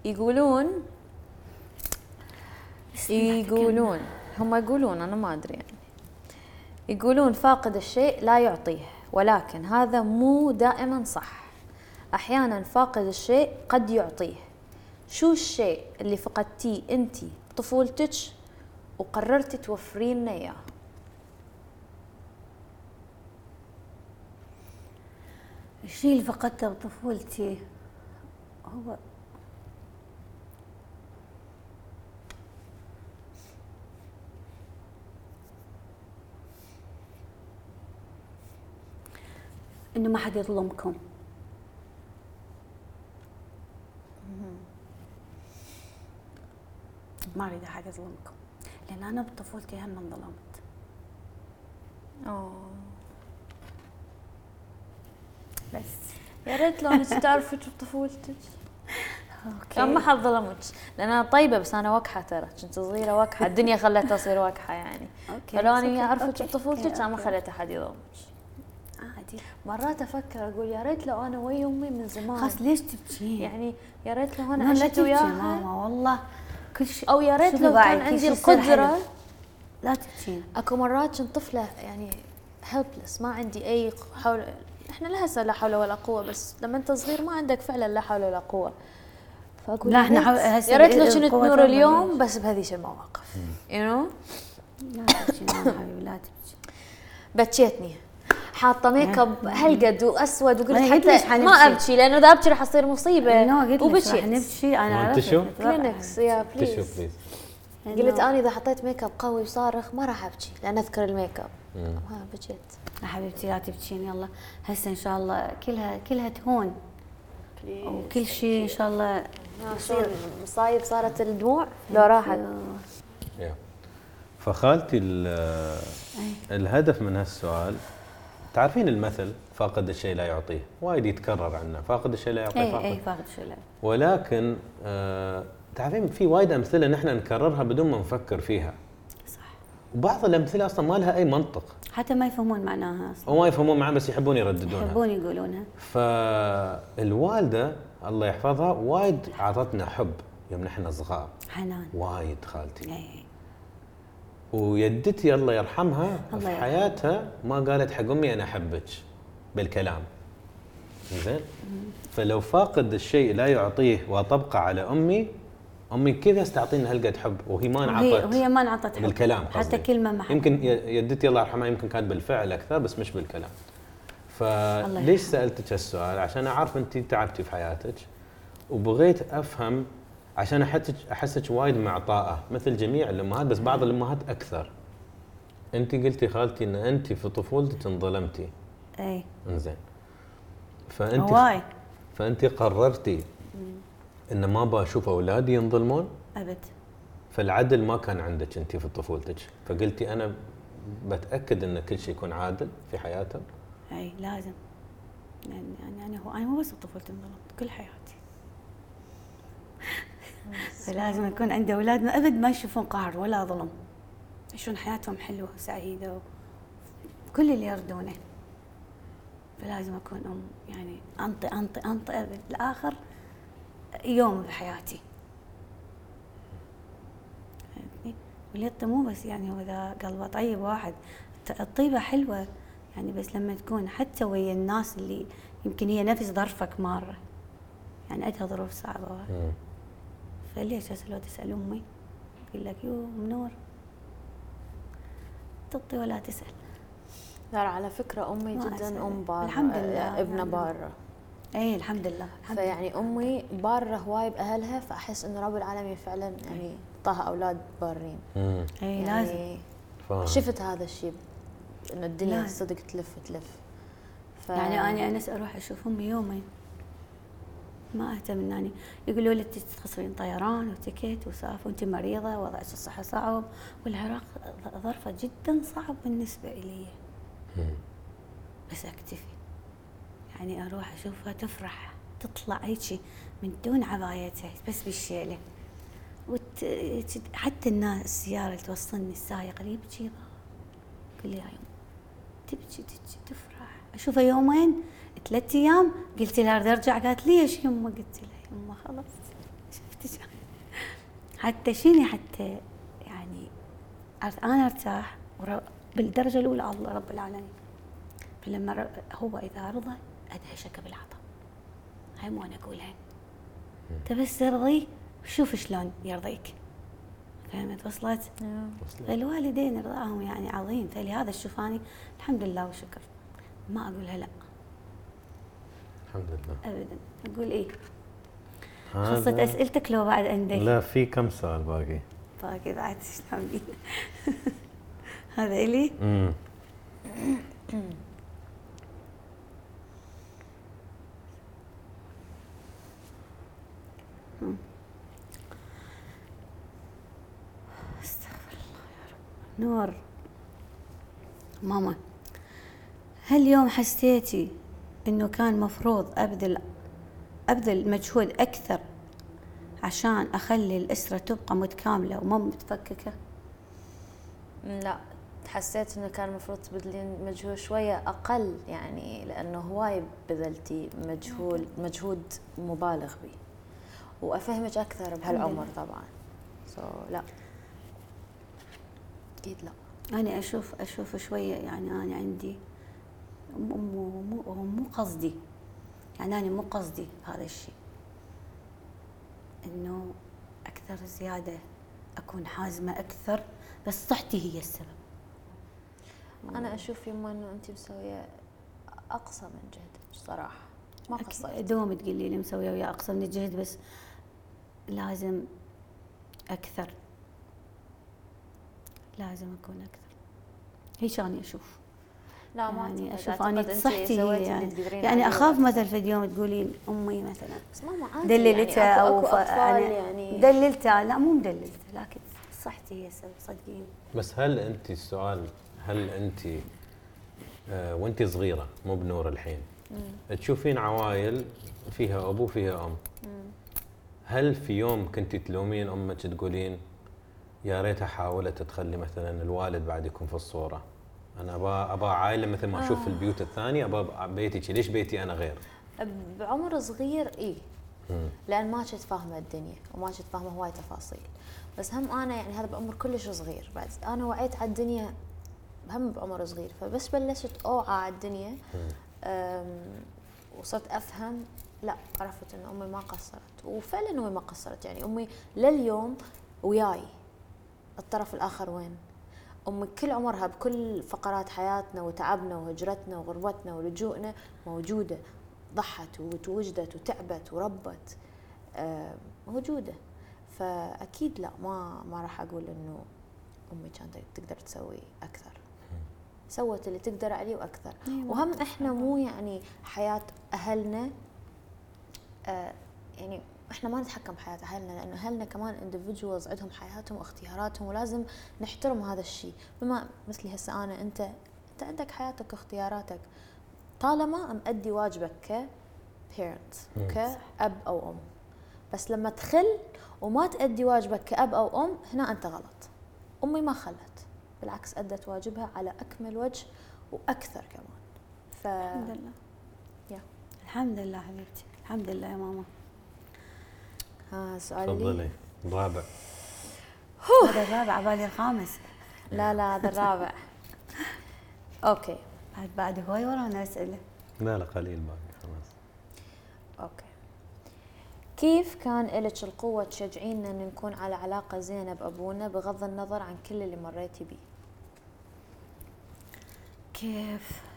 يقولون يقولون هم يقولون أنا ما أدري يعني. يقولون فاقد الشيء لا يعطيه ولكن هذا مو دائما صح. أحيانا فاقد الشيء قد يعطيه. شو الشيء اللي فقدتيه انت؟ بطفولتك وقررتي توفرين لنا إياه؟ الشيء اللي فقدته بطفولتي هو إنه ما حد يظلمكم. ما أريد أحد يظلمكم لأن أنا بطفولتي هم انظلمت. بس. يا ريت لو انت تعرفي بطفولتك okay. ما حد ظلمك لأن أنا طيبة بس أنا وكحة ترى. كنت صغيرة وكحة. الدنيا خلتها تصير وكحة يعني. okay. فلو اني اعرفك بطفولتك أنا ما. خليت أحد يظلمك عادي. مرات أفكر أقول يا ريت لو أنا ويا أمي من زمان. خلاص ليش تبكين؟ يعني يا ريت لو أنا عشت وياها. ماما والله. كل شيء أو يا ريت لو كان عندي القدرة. لا تبكين. أكو مرات كنت طفلة يعني helpless ما عندي أي حول إحنا لا هسه لا حول ولا قوة بس لما أنت صغير ما عندك فعلا لا حول ولا قوة. فأقول لا، يا إحنا هسه يا ريت لو ال- كنت نور اليوم؟ بس بهذيش المواقف you know لا تبكي حبيبي لا تبكي بكيتني حاطة ميك اب هالقد وأسود وقلت حتى ما. أبكي لأنه إذا أبكي راح أصير مصيبة. no قلت لك راح وبكيت نبكي أنا عرفت. كلينكس يا please قلت أنا إذا حطيت make up قوي وصارخ ما راح أبكي لأن أذكر الميك اب مم. ها بكيت. يا حبيبتي لا تبكين يلا. هسه إن شاء الله كلها كلها تهون. وكل شيء إن شاء الله يصير. مصايب صارت الدموع لو راحت. فخالتي ال- أي. الهدف من هالسؤال تعرفين المثل فاقد الشيء لا يعطيه؟ وايد يتكرر عنا فاقد الشيء لا يعطيه فاقد أي فاقد. شو لا ولكن آه تعرفين في وايد أمثلة نحن نكررها بدون ما نفكر فيها. صح. وبعض الأمثلة أصلا ما لها أي منطق. حتى ما يفهمون معناها أصلا. وما يفهمون معها بس يحبون يرددونها. يحبون يقولونها. فالوالدة الله يحفظها وايد اعطتنا حب يوم نحن صغار. حنان. وايد خالتي. اي ويدتي الله يرحمها الله في. حياتها ما قالت حق أمي أنا أحبك بالكلام. زين؟ فلو فاقد الشيء لا يعطيه واطبقه على أمي امي كيف تعطينا هالقد حب وهي ما انعطت وهي ما انعطت حب. بالكلام حتى قصدي. كلمة ما حب. يمكن يدتي الله يرحمها يمكن كانت بالفعل أكثر بس مش بالكلام فليش. سألتك هالسؤال عشان أعرف أنت تعبتي في حياتك وبغيت أفهم عشان احسك أحسك وايد معطاءه مثل جميع الأمهات بس بعض الأمهات أكثر أنت قلتي خالتي إن أنت في طفولتك انظلمتي اي إنزين فأنت هواي فأنت قررتي ان ما بشوف اولادي ينظلمون؟ أبد. فالعدل ما كان عندك أنت في طفولتك. فقلتي أنا بتأكد إن كل شيء يكون عادل في حياتهم أي لازم. يعني يعني أنا هو أنا مو بس بطفولتي انظلمت كل حياتي. فلازم يكون عندي أولاد. ما أبد ما يشوفون قهر ولا ظلم. يعيشون حياتهم حلوة وسعيدة كل اللي يرضونه. فلازم أكون أم يعني أنطي أنطي أنطي بالاخر يوم بحياتي فهمتني؟ واليد مو بس يعني هو ذا قلبه طيب واحد الطيبة حلوة يعني بس لما تكون حتى ويا الناس اللي يمكن هي نفس ظرفك مرة يعني عندها ظروف صعبة وايد. مم. فليش هسه لو تسأل أمي تقول لك يو منور تعطي ولا تسأل لا على فكرة أمي جدا أسأل. أم بارة الحمد لله، ابنة لله. بارة اي الحمد لله الحمد لله فيعني أمي بارة هواي بأهلها فأحس إنه رب العالمين فعلا يعني طاها أولاد بارين. اي لازم يعني. شفت هذا الشيء إنه الدنيا لازم. صدق تلف تلف ف... يعني أنا انس أروح أشوف أمي يومين ما أهتم ان إني يقولوا لي انت تخسرين طيران وتكت وسالفة وانت مريضة وضعك الصحة صعب والعراق ظرفه جدا صعب بالنسبة إلي. بس أكتفي يعني أروح أشوفها تفرح تطلع هيك من دون عبايتها بس بالشيلة. وت... حتى الناس السياره اللي توصلني السايق اللي يبكي كل يوم. تبكي تبكي تفرح. أشوفها يومين ثلاث أيام. قلت لها أريد أرجع. قالت ليش يمه؟ قلت لها يمه خلاص. شفتي حتى شيني؟ حتى يعني أنا أرتاح. بالدرجة الأولى الله رب العالمين. فلما هو إذا رضى أدهشك بالعطاء هاي مو أنا أقولها. انت بس ترضي شوف شلون يرضيك. فهمت؟ وصلت؟ آه. فالوالدين رضاهم يعني عظيم. فلهذا الشوفاني الحمد لله وشكر. ما أقولها لا. الحمد لله. ابدا. أقول إيه؟ هذا- خلصت أسئلتك لو بعد عندك. لا في كم سؤال باقي؟ باقي بعد شلون هذا إلي؟ أستغفر الله يا رب. نور. ماما هل يوم حسيتي إنه كان مفروض ابذل أبذل مجهود أكثر عشان أخلي الأسرة تبقى متكاملة وما متفككة؟ لا حسيت إنه كان المفروض تبذلين مجهود شوية أقل يعني لأنه هواي بذلتي مجهود مجهود مبالغ به وأفهمك أكثر بهالعمر طبعا. سو لا. أكيد لا. أنا أشوف أشوف شوية يعني أنا عندي مو مو مو قصدي. يعني أنا مو قصدي هذا الشيء. إنه أكثر زيادة أكون حازمة أكثر بس صحتي هي السبب. أنا أشوف يما أنه أنت مسوية أقصى من جهدك صراحة. ما قصرت دوم تقولي لي مسوية ويا أقصى من الجهد بس لازم أكثر. لازم أكون أكثر. هيك أنا أشوف. لا ما يعني أعتقد. أشوف أنت صحتي يعني, يعني أخاف. مثلا في يوم تقولي امي مثلا بس ماما عادي دللتها يعني أو أكو, أنا يعني. دللتها. لا مو مدللتها لكن صحتي هي السبب صدقيني. بس هل أنت السؤال هل أنت آه وأنت صغيرة مو بنور الحين تشوفين عوائل فيها أبو فيها أم؟ هل في يوم كنت تلومين أمك تقولين يا ريتها حاولت تخلي مثلا الوالد بعد يكون في الصورة أنا ابى ابى عائلة مثل ما أشوف في البيوت الثانية ابى بيتي ليش بيتي أنا غير؟ بعمر صغير اي لأن ما كنت فاهمة الدنيا وما كنت فاهمة هواي تفاصيل. بس هم أنا يعني هذا بعمر كلش صغير. بعد أنا وعيت على الدنيا هم بعمر صغير. فبس بلشت أوعى على الدنيا. وصرت أفهم لا عرفت إن أمي ما قصرت. وفعلا أمي ما قصرت. يعني أمي لليوم وياي. الطرف الآخر وين؟ أمي كل عمرها بكل فقرات حياتنا وتعبنا وهجرتنا وغربتنا ولجوءنا موجودة. ضحت وتوجدت وتعبت وربت آه، موجودة. فأكيد لا ما ما راح أقول إنه أمي كانت تقدر تسوي أكثر. سوت اللي تقدر عليه وأكثر. وهم إحنا مو يعني حياة أهلنا يعني إحنا ما نتحكم بحياة أهلنا لأنه أهلنا كمان individuals عندهم حياتهم واختياراتهم ولازم نحترم هذا الشيء بما مثلي هسه أنا أنت أنت عندك حياتك واختياراتك. طالما مأدي واجبك ك parent كأب أو أم. بس لما تخل وما تأدي واجبك كأب أو أم هنا أنت غلط. أمي ما خلت. بالعكس أدت واجبها على أكمل وجه وأكثر كمان. ف الحمد لله. يا. الحمد لله حبيبتي. الحمد لله يا ماما. ها سؤال لي. تفضلي. رابع هذا الرابع عبالي الخامس. لا لا هذا الرابع. okay. بعد بعد هواي ورانا اسئله لا لا قليل باقي خلاص. okay. كيف كان لك القوة تشجعينا ان نكون على علاقة زينة بأبونا بغض النظر عن كل اللي مريتي بيه؟ كيف؟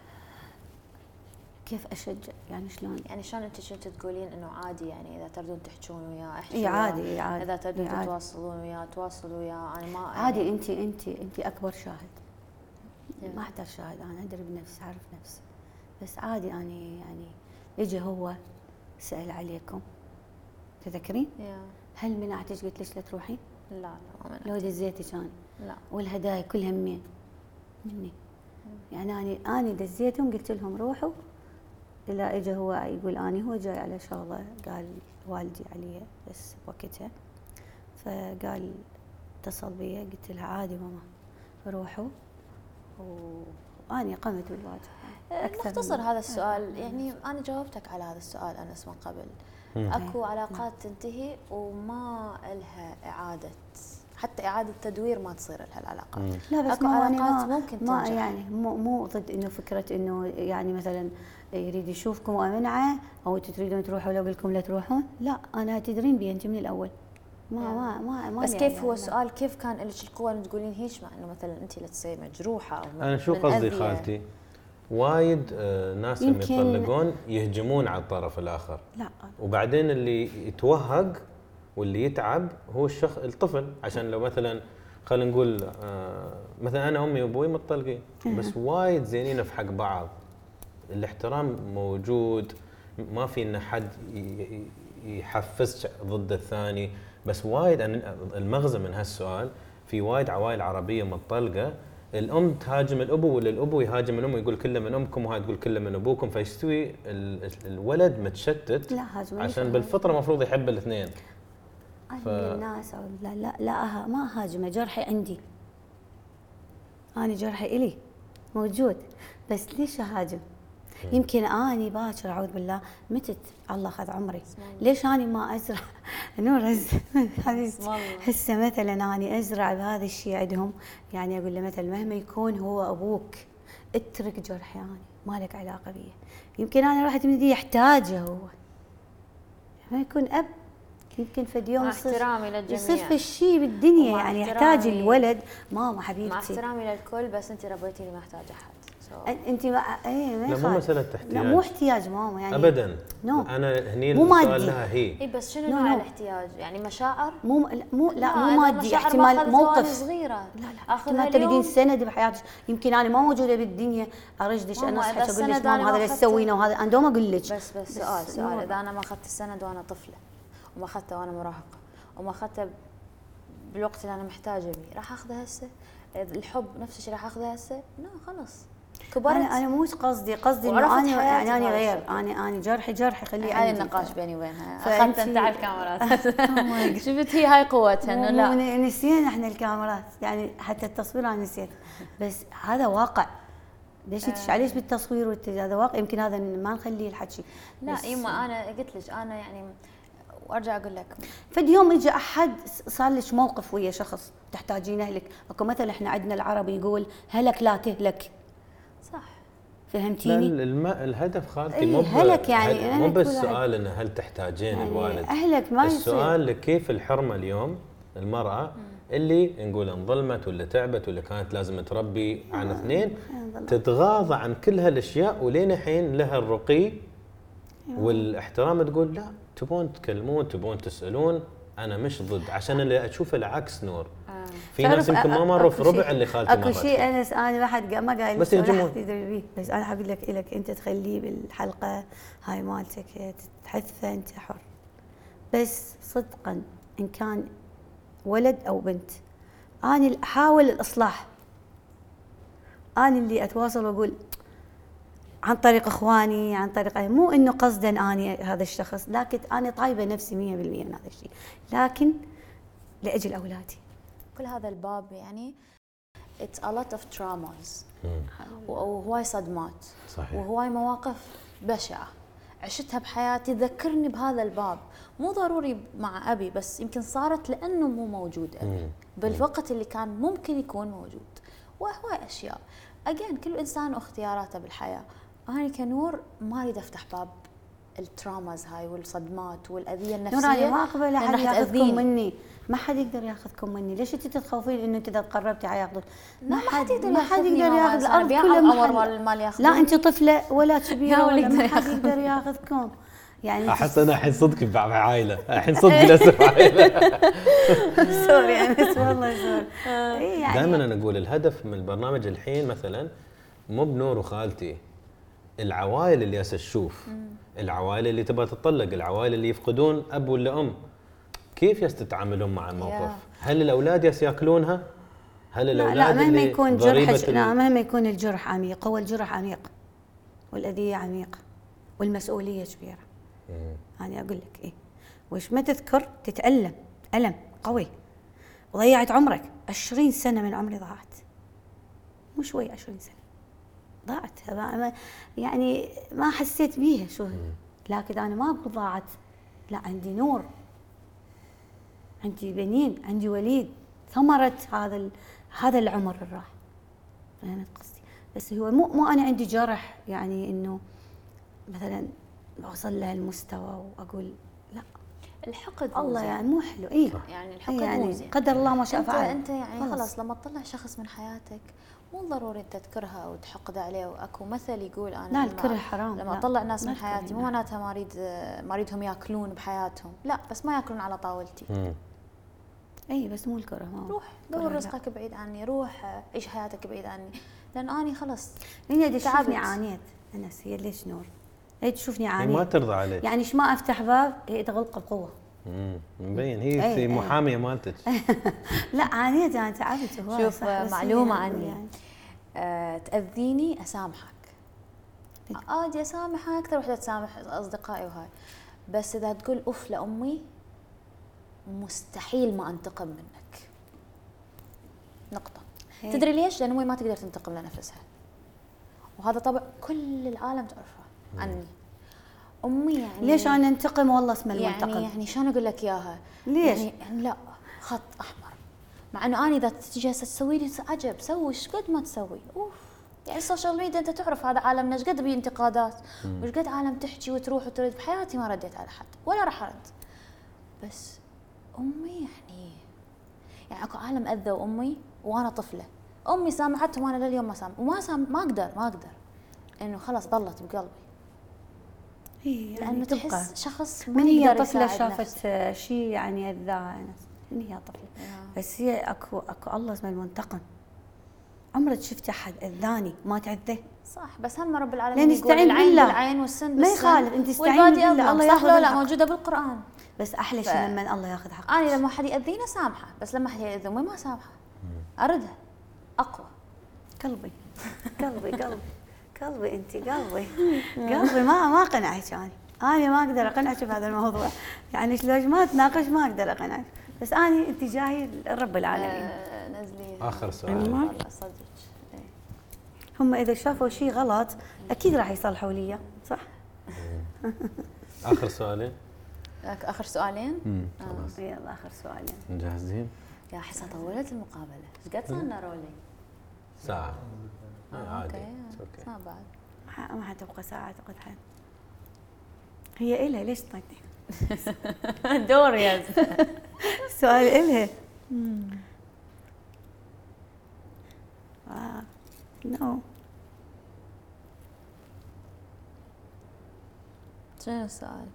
كيف أشجع؟ يعني شلون؟ يعني شلون أنت كنت تقولين إنه عادي يعني إذا تردون تحجون وياه احكي إي. عادي عادي إذا تردون إي عادي. تتواصلون وياه تواصلوا وياه أنا ما عادي انت انت انت أكبر شاهد. Yeah. ما أحتاج شاهد أنا أدري بنفسي أعرف نفسي. بس عادي أني يعني اجى هو سأل عليكم. تذكرين؟ يا. هل منعتك؟ قلت ليش لا تروحين؟ لا لا ما. لو دزيتك أنا لا. والهدايا كلها منين؟ مني. يعني أنا أنا دزيتهم قلت لهم روحوا الا اجى هو يقول آني هو جاي على شغلة قال والدي علي بس وقتها فقال اتصل بي قلت له عادي ماما روحوا. وآني قمت بالواجب. أكثر مختصر هذا السؤال. يعني أنا جاوبتك على هذا السؤال أنس من قبل. أكو علاقات تنتهي وما لها إعادة حتى إعادة تدوير ما تصير لها العلاقات. لا بس أكو ما أنا علاقات ما ممكن ما تنجح. يعني مو مو ضد إنه فكرة إنه يعني مثلا يريد يشوفكم وامنعه أو أنتم تريدون تروحوا لو لكم لا تروحون؟ لا أنا تدرين بي أنت من الأول. ما ما ما, ما بس كيف هو لا. السؤال كيف كان لك القوة ان تقولين هيش مع إنه مثلا أنت لا تصير مجروحة أو أنا شو قصدي؟ خالتي؟ وايد آه، ناس لما يطلقون يهجمون على الطرف الآخر. لا. وبعدين اللي يتوهق واللي يتعب هو الشخص الطفل. عشان لو مثلا خلينا نقول آه، مثلا أنا امي وأبوي متطلقين. بس وايد زينين في حق بعض. الاحترام موجود. ما في إن حد يحفزك ضد الثاني. بس وايد المغزى من هالسؤال في وايد عوائل عربية متطلقة. الأم تهاجم الأبو ولا الأبو يهاجم الأم ويقول كله من أمكم وهاي تقول كله من أبوكم. فيستوي ال- الولد متشتت لا هاجم عشان بالفطرة المفروض يحب الاثنين. ف- الناس لا لا لا أها ما هاجمه جرحي عندي. أنا جرحي إلي موجود. بس ليش أهاجم؟ يمكن آني باكر أعوذ بالله متت الله اخذ عمري. ليش آني ما أزرع؟ نور هسه مثلا آني أزرع بهذا الشيء عندهم. يعني أقول له مثلا مهما يكون هو أبوك اترك جرحي آني ما لك علاقة بيه. يمكن أنا رحت من دي يحتاجه هو. ما يكون أب يمكن فد يوم مع احترامي للجميع. يصير في الشيء بالدنيا. يعني يحتاج الولد. ماما مع حبيبتي احترامي للكل بس أنت ربيتيني ما أحتاج أحد. أنت ما إيه ما لا، مو يخالف. مسألة لا احتياج. مو احتياج. ماما يعني ابدا. نو. أنا هني مو السؤال مادي. لها هي. اي بس شنو No, نوع no. الاحتياج؟ يعني مشاعر؟ مو مو لا مو مادي احتمال موقف. صغيرة. لا لا احتمال تلقين اليوم. سند بحياتك. يمكن أنا ما موجودة بالدنيا انصحك إذا أقول لك ماما ما هذا ليش تسوينه وهذا. أنا دوم أقول لك. بس بس سؤال سؤال. إذا أنا ما أخذت السند وأنا طفلة وما اخذته وأنا مراهقة وما اخذته بالوقت اللي أنا محتاجة بيه راح اخذه هسه؟ الحب نفس الشيء راح اخذه هسه؟ لا خلاص. كبرت؟ أنا أنا مو قصدي قصدي إنه أنا يعني أنا غير. أنا أنا جرحي جرحي خليه هاي. النقاش بيني وبينها. أخذت أنت على الكاميرات. شفت هي هاي قوتها إنه لا. نسينا إحنا الكاميرات. يعني حتى التصوير أنا نسيت. بس هذا واقع. ليش انت ليش بالتصوير هذا واقع؟ يمكن هذا ما نخليه الحكي لا يما أنا قلت لك أنا يعني وأرجع أقول لك. فد يوم اجى أحد صار لك موقف ويا شخص تحتاجين أهلك. أكو مثل إحنا عندنا العربي يقول هلك لا تهلك. فهمتيني؟ الم... الهدف خالتي إيه، مو ب- هلك يعني، مو أقول بالسؤال انه هل تحتاجين يعني الوالد. أهلك ما يصير. السؤال كيف الحرمة اليوم المرأة اللي نقول انظلمت ولا تعبت ولا كانت لازم تربي عن اثنين انظلمت. تتغاضى عن كل هالأشياء ولين الحين لها الرقي والاحترام تقول لا تبون تكلمون تبون تسألون أنا مش ضد عشان اللي أشوفه العكس نور. في ناس يمكن ما مروا في ربع اللي خالتي أكو شيء. انس أنا واحد ما قايل بس يدري بس أنا حقول لك لك أنت تخليه بالحلقة هاي مالتك تحثه أنت حر. بس صدقا إن كان ولد أو بنت أنا احاول الإصلاح. أنا اللي أتواصل وأقول عن طريق إخواني عن طريق مو إنه قصدا اني هذا الشخص لكن أنا طايبة نفسي 100% من هذا الشيء. لكن لأجل أولادي. كل هذا الباب يعني it's a lot of traumas. وهواي صدمات. صحيح. وهواي مواقف بشعة. عشتها بحياتي تذكرني بهذا الباب. مو ضروري مع أبي بس يمكن صارت لأنه مو موجود أبي. مم. بالوقت اللي كان ممكن يكون موجود. وهواي أشياء. أجين كل إنسان واختياراته بالحياة. أنا كنور ما أريد أفتح باب. ال traumas هاي والصدمات والأذية النفسية نوراني ما أقبل أحد ياخذكم. مني. ما حد يقدر ياخذكم مني. ليش أنت تتخوفين إنه أنت إذا قربتي حياخذك؟ لا، ما حد يقدر ما حد يقدر ياخذ الأرض كلها ما حد- لا. أنت طفلة ولا كبيرة لا، ولا ما يقدر حد. يقدر ياخذكم. يعني أحس أنا الحين صدق بعائله الحين صدق للاسف عائلة. sorry انس والله sorry إي يعني دائما أنا أقول الهدف من البرنامج الحين مثلا مو بنور وخالتي. العوائل اللي هسه تشوف. العوائل اللي تبغى تطلق العوائل اللي يفقدون أب ولا أم. كيف يس تتعاملون مع الموقف. هل الأولاد ياكلونها هل لا الأولاد لا مهما اللي يكون ال- لا مهما يكون الجرح عميق هو الجرح عميق والأذية عميقه والمسؤولية كبيرة. مم. أنا أقول لك إيه وش ما تذكر؟ تتألم ألم قوي. وضيعت عمرك عشرين سنة من عمري ضاعت. مو شوي عشرين سنة. ضاعت. يعني ما حسيت بيها شو. لكن أنا ما أقول ضاعت. لا عندي نور. عندي بنين عندي وليد. ثمرة هذا ال- هذا العمر اللي راح فهمت قصدي؟ بس هو مو مو أنا عندي جرح يعني إنه مثلا أوصل لهالمستوى وأقول لا. الحقد مو الله. يعني مو حلو. اي يعني الحقد يعني قدر الله ما شاء فعل. أنت يعني خلاص لما تطلع شخص من حياتك مو ضروري انت تكرهه أو تحقد عليه وأكو مثل يقول أنا لا، لما- الكره حرام، لما لا. أطلع ناس من حياتي مو. معناتها ما أريد ما أريدهم يأكلون بحياتهم لا بس ما يأكلون على طاولتي مم. إي بس مو الكره ما روح دور. رزقك بعيد عني روح عيش حياتك بعيد عني لأن أني خلاص هي. تشوفني عانيت أنس هي ليش نور هي تشوفني هي عانيت ما ترضى عليك يعني إيش ما أفتح باب هي تغلقه بقوة مم. مبين هي. محامية مالتك لا عانيت أنا تعبت شوف معلومة هي عني يعني تأذيني أسامحك. عادي اسامح أكثر وحدة تسامح أصدقائي وهاي. بس إذا تقول اف لأمي مستحيل ما أنتقم منك. نقطة. هي. تدري ليش؟ لأن أمي ما تقدر تنتقم لنفسها. وهذا طبع كل العالم تعرفه عني. أمي يعني ليش أنا أنتقم؟ والله يعني المنتقم. يعني شلون أقول لك إياها؟ ليش؟ يعني, يعني لا خط أحمر. مع إنه أنا إذا تجي هسه تسوي لي عجب سوي إيش قد ما تسوي؟ أوف. يعني ال social media أنت تعرف هذا عالمنا إيش قد بيه انتقادات وإيش قد عالم تحكي وتروح وترد بحياتي ما رديت على حد ولا راح أرد. بس أمي يعني يعني أكو عالم اذوا أمي وأنا طفلة. أمي سامحتهم وأنا لليوم ما سامح وما سام ما أقدر ما أقدر. إنه خلاص ضلت بقلبي. هي يعني لأنه تبقى. تحس شخص ما من هي طفلة شافت شيء يعني اذاها هي طفله. بس هي اكو أكو الله اسمه المنتقم. عمرك شفت أحد اذاني ما تعذه صح بس هم رب العالمين يقول يستعين العين بالله. بالعين والسن ما بالسن. يخالف، أنت استعين بالله،. الله ياخذ لو لا الحق. موجودة بالقرآن. بس أحلى ف- شيء لما الله ياخذ حقه أنا لما حد يأذيني سامحة بس لما حد ياذي امي ما سامحة. أردها. أقوى. قلبي. قلبي قلبي. قلبي أنت قلبي. قلبي ما ما قنعت أنا. أنا ما أقدر أقنعك بهذا الموضوع. يعني شلون ما اتناقش ما أقدر أقنعك. بس أنا اتجاهي رب العالمين. آه، نزلي. آخر سؤال. أيوة. والله صدق. إيه. هم إذا شافوا شيء غلط أكيد راح يصلحوا لي صح؟ آخر سؤالين؟ لك آخر سؤالين؟ امم خلاص. يلا آخر سؤالين. جاهزين يا احسها طولت المقابلة. إيش قد صار لنا rolling ساعة. آه، إيه، عادي. أوكي. ما بعد. ما حتبقى ساعة أعتقد حد. هي إلها ليش طيب؟ دور يا السؤال إلها آه. نو شنو السؤال؟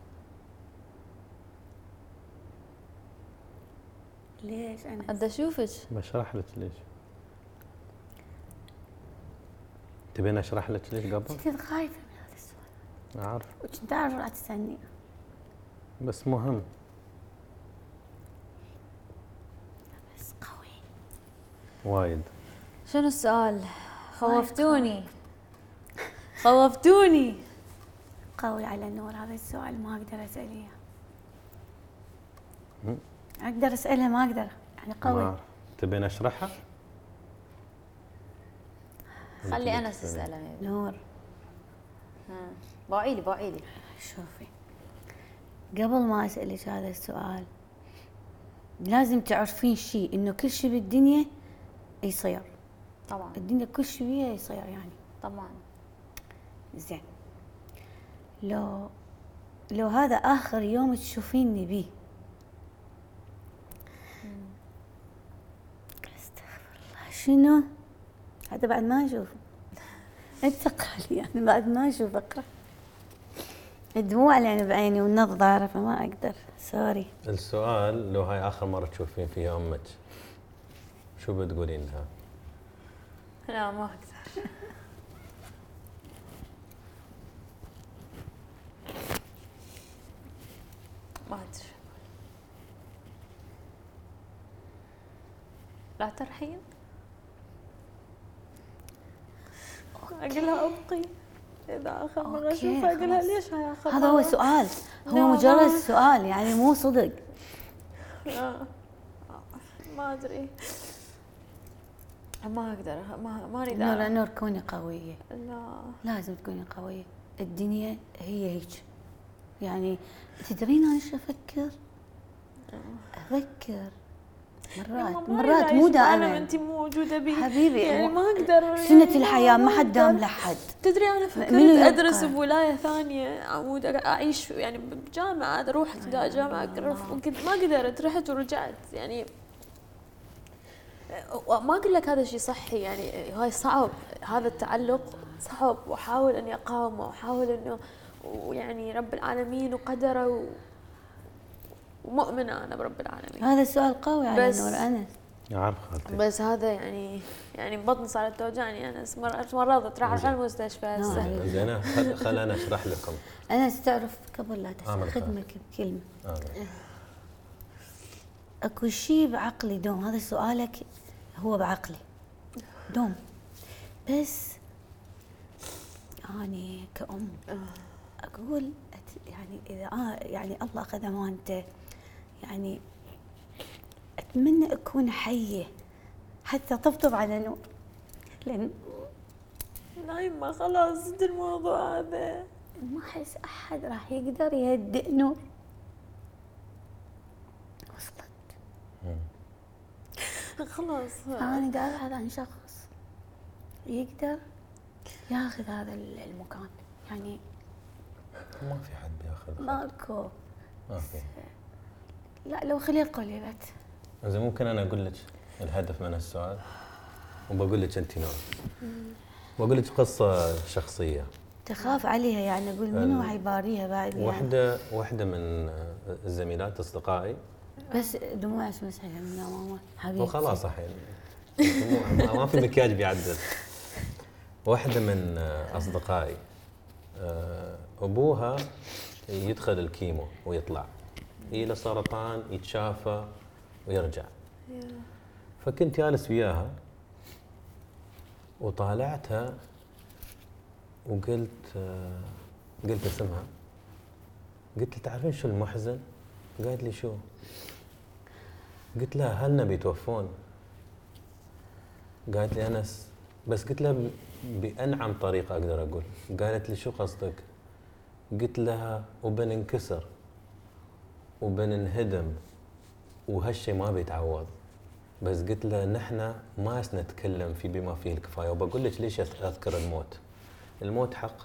ليش أنا؟ بدي أشوفك. بشرح لك ليش. تبين أشرح لك ليش قبل؟ كنت خايفة من هذا السؤال. أعرف. وكنت اعرف راح تسألني. بس مهم. بس قوي. وايد. شنو السؤال؟ خوفتوني. خوفتوني. قوي على نور هذا السؤال ما أقدر اسال مم. أقدر أسألها ما أقدر. يعني قوي. تبين اشرحها؟ خلي انس تساله نور. باعيلي باعيلي شوفي. قبل ما أسألك هذا السؤال لازم تعرفين شيء إنه كل شيء بالدنيا يصير. طبعا. الدنيا كل شيء بيها يصير يعني. طبعا. زين. لو لو هذا آخر يوم تشوفيني بيه أستغفر الله. شنو؟ هذا بعد ما أشوف. انت قال يعني بعد ما أشوف أقرأ. الدموع يعني بعيني والنظاره فما أقدر. سوري السؤال لو هاي آخر مرة تشوفين فيها أمك شو بتقولين لها؟ لا ما أقدر. ما أدري لا ترحين أقولها أبقي. إذا اخر مره اشوفها اقولها خلاص. ليش هذا هو؟ سؤال هو مجرد ما- سؤال يعني مو صدق آه. ما أدري ما أقدر ما ما أريد نور. نور كوني قوية لا لازم تكوني قوية الدنيا هي هيك يعني تدرين أنا إيش أفكر؟ أفكر مرات مرات مو دائما. انت موجودة بي. حبيبي، يعني مو- ما أقدر سنة يعني الحياة ما حد. دام لحد تدري أنا فكرت؟ أدرس بولاية ثانية عمود أعيش يعني بجامعة أروح جامعة وكنت ما قدرت رحت ورجعت يعني. ما أقول لك هذا شيء صحي يعني هاي صعب. هذا التعلق صعب وأحاول أني أقاومه وأحاول أنه ويعني رب العالمين وقدره ومؤمنة أنا برب العالمين. هذا السؤال قوي على بس- نور أنس. اعرف خالتي. بس هذا يعني يعني بطني صارت توجعني أنا مرة مرضت راح على المستشفى. نعم. هسه زين خل, أنا اشرح لكم. انس تعرف قبل لا خلاص. خدمك بكلمة آمين. أكو شيء بعقلي دوم. هذا سؤالك هو بعقلي. دوم. بس أني كأم أقول أت- يعني إذا آه يعني الله اخذ أمانته. يعني أتمنى أكون حية حتى طبطب على نور لأن لا يما خلاص الموضوع هذا. ما أحس أحد راح يقدر يهدئ نور وصلت. خلاص. أنا قاعد أبحث عن شخص يقدر ياخذ هذا المكان. يعني ما في حد بياخذ ماكو ما في. لا لو خليه قلبت زين ممكن أنا أقول لك الهدف من السؤال وبقول لك انت نور بقول لك قصة شخصية. تخاف عليها يعني أقول منو حيباريها بعد يعني؟ واحدة واحدة من الزميلات أصدقائي. بس دموعك مسحها من ماما حبيبتي. وخلاص الحين ما- في مكياج بيعدل. واحدة من أصدقائي آه، أبوها يدخل الكيمو ويطلع. له سرطان يتشافى ويرجع. فكنت جالس وياها وطالعتها وقلت قلت اسمها. قلت لها تعرفين شو المحزن؟ قالت لي شو؟ قلت لها اهلنا بيتوفون قالت لي أنس. بس قلت لها بأنعم طريقة أقدر أقول. قالت لي شو قصدك؟ قلت لها وبننكسر. وبننهدم وهالشيء ما بيتعوض. بس قلت له نحن ما نتكلم في بما فيه الكفاية وبقول لك ليش أذكر الموت؟ الموت حق.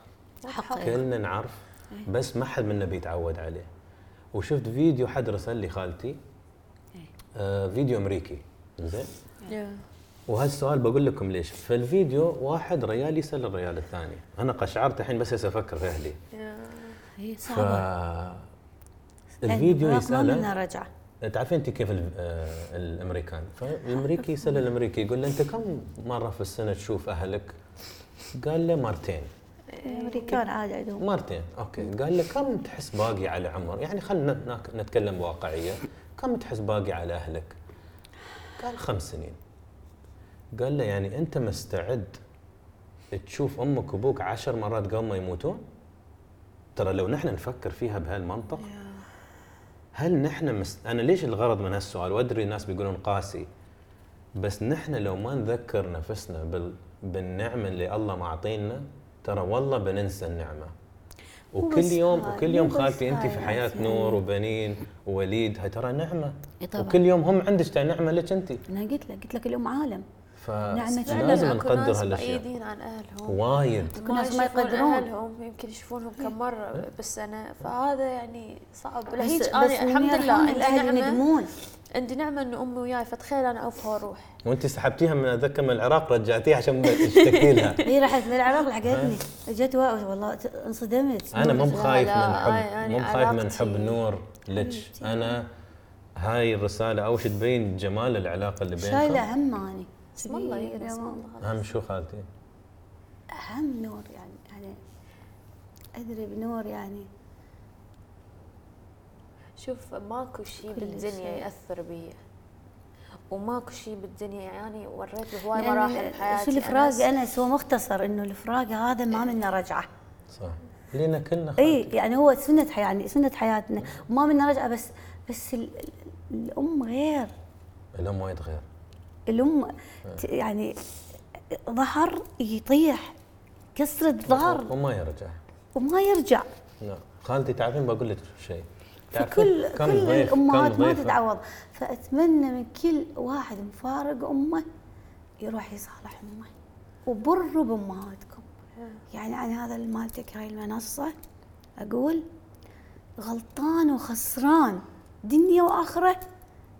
حق. كلنا نعرف بس ما حد منا بيتعود عليه. وشفت فيديو حد رسل لي خالتي آه فيديو أمريكي. زين؟ وهالسؤال بقول لكم ليش. في الفيديو واحد ريال يسأل الريال الثاني. أنا قشعرت الحين بس هسه أفكر في أهلي. هي ف صعبة. الفيديو الفراق ما يساله منها رجعه تعرفين انت كيف آه، الأمريكان؟ فالأمريكي يسأل الأمريكي يقول له أنت كم مرة في السنة تشوف أهلك؟ قال له مرتين. الامريكان عادي عندهم. مرتين أوكي. قال له كم تحس باقي على عمر؟ يعني خلينا نتكلم بواقعيه كم تحس باقي على أهلك؟ قال خمس سنين. قال له يعني أنت مستعد تشوف أمك وأبوك عشر مرات قبل ما يموتون؟ ترى لو نحن نفكر فيها بهالمنطق هل نحن مس... أنا ليش الغرض من هالسؤال؟ وأدري الناس بيقولون قاسي بس نحن لو ما نذكر نفسنا بال... بالنعمة اللي الله معطينا ترى والله بننسى النعمة. وكل يوم وكل يوم خالتي انت في حياة يعني. نور وبنين ووليد هاي ترى نعمة. إي طبعاً. وكل يوم هم عندك نعمة لك انت أنا قلت لك قلت لك الام عالم. فلازم أكو نقدر هالاشياء بعيدين عن أهلهم. وايد. ناس ما يقدرون. أهلهم يمكن يشوفونهم كم مرة بالسنه فهذا يعني صعب. بس, لهيج أنا الحمد لله يرحمهم عندي الأهل نعمة. يندمون. عندي نعمة إنه أمي وياي فتخيل أنا أوفى وأروح. وأنت سحبتيها من اتذكر من العراق رجعتيها عشان تشتكي لها. هي راحت للعراق لحقتني اجت وا- والله انصدمت. أنا مو لا، بخايف من حب يعني مو بخايف من حب نور لك. أنا هاي الرسالة اول شيء تبين جمال العلاقة اللي شايلة بينكم هم اني اسم الله يا اسم. الله. أهم شو خالتي؟ أهم نور يعني يعني أدري بنور يعني. شوف ماكو شيء بالدنيا. يأثر بي. وماكو شيء بالدنيا يعني وريت بهواي لأن مراحل بحياتي شو الفراق. انس هو مختصر إنه الفراق هذا ما منه رجعة. صح. لينا كلنا خالتي. اي يعني هو سنة حياه يعني سنة حياتنا. وما منه رجعة بس بس ال- ال- الأم غير. الأم وايد غير. الأم ت- يعني ظهر يطيح كسرة ظهر. وما يرجع. وما يرجع. لا خالتي تعرفين بقول لك شيء؟ فكل كل الأمهات ما تتعوض. فأتمنى من كل واحد مفارق أمه يروح يصالح أمه وبروا بأمهاتكم. يعني عن هذا مالتك هاي المنصة أقول غلطان وخسران دنيا وآخرة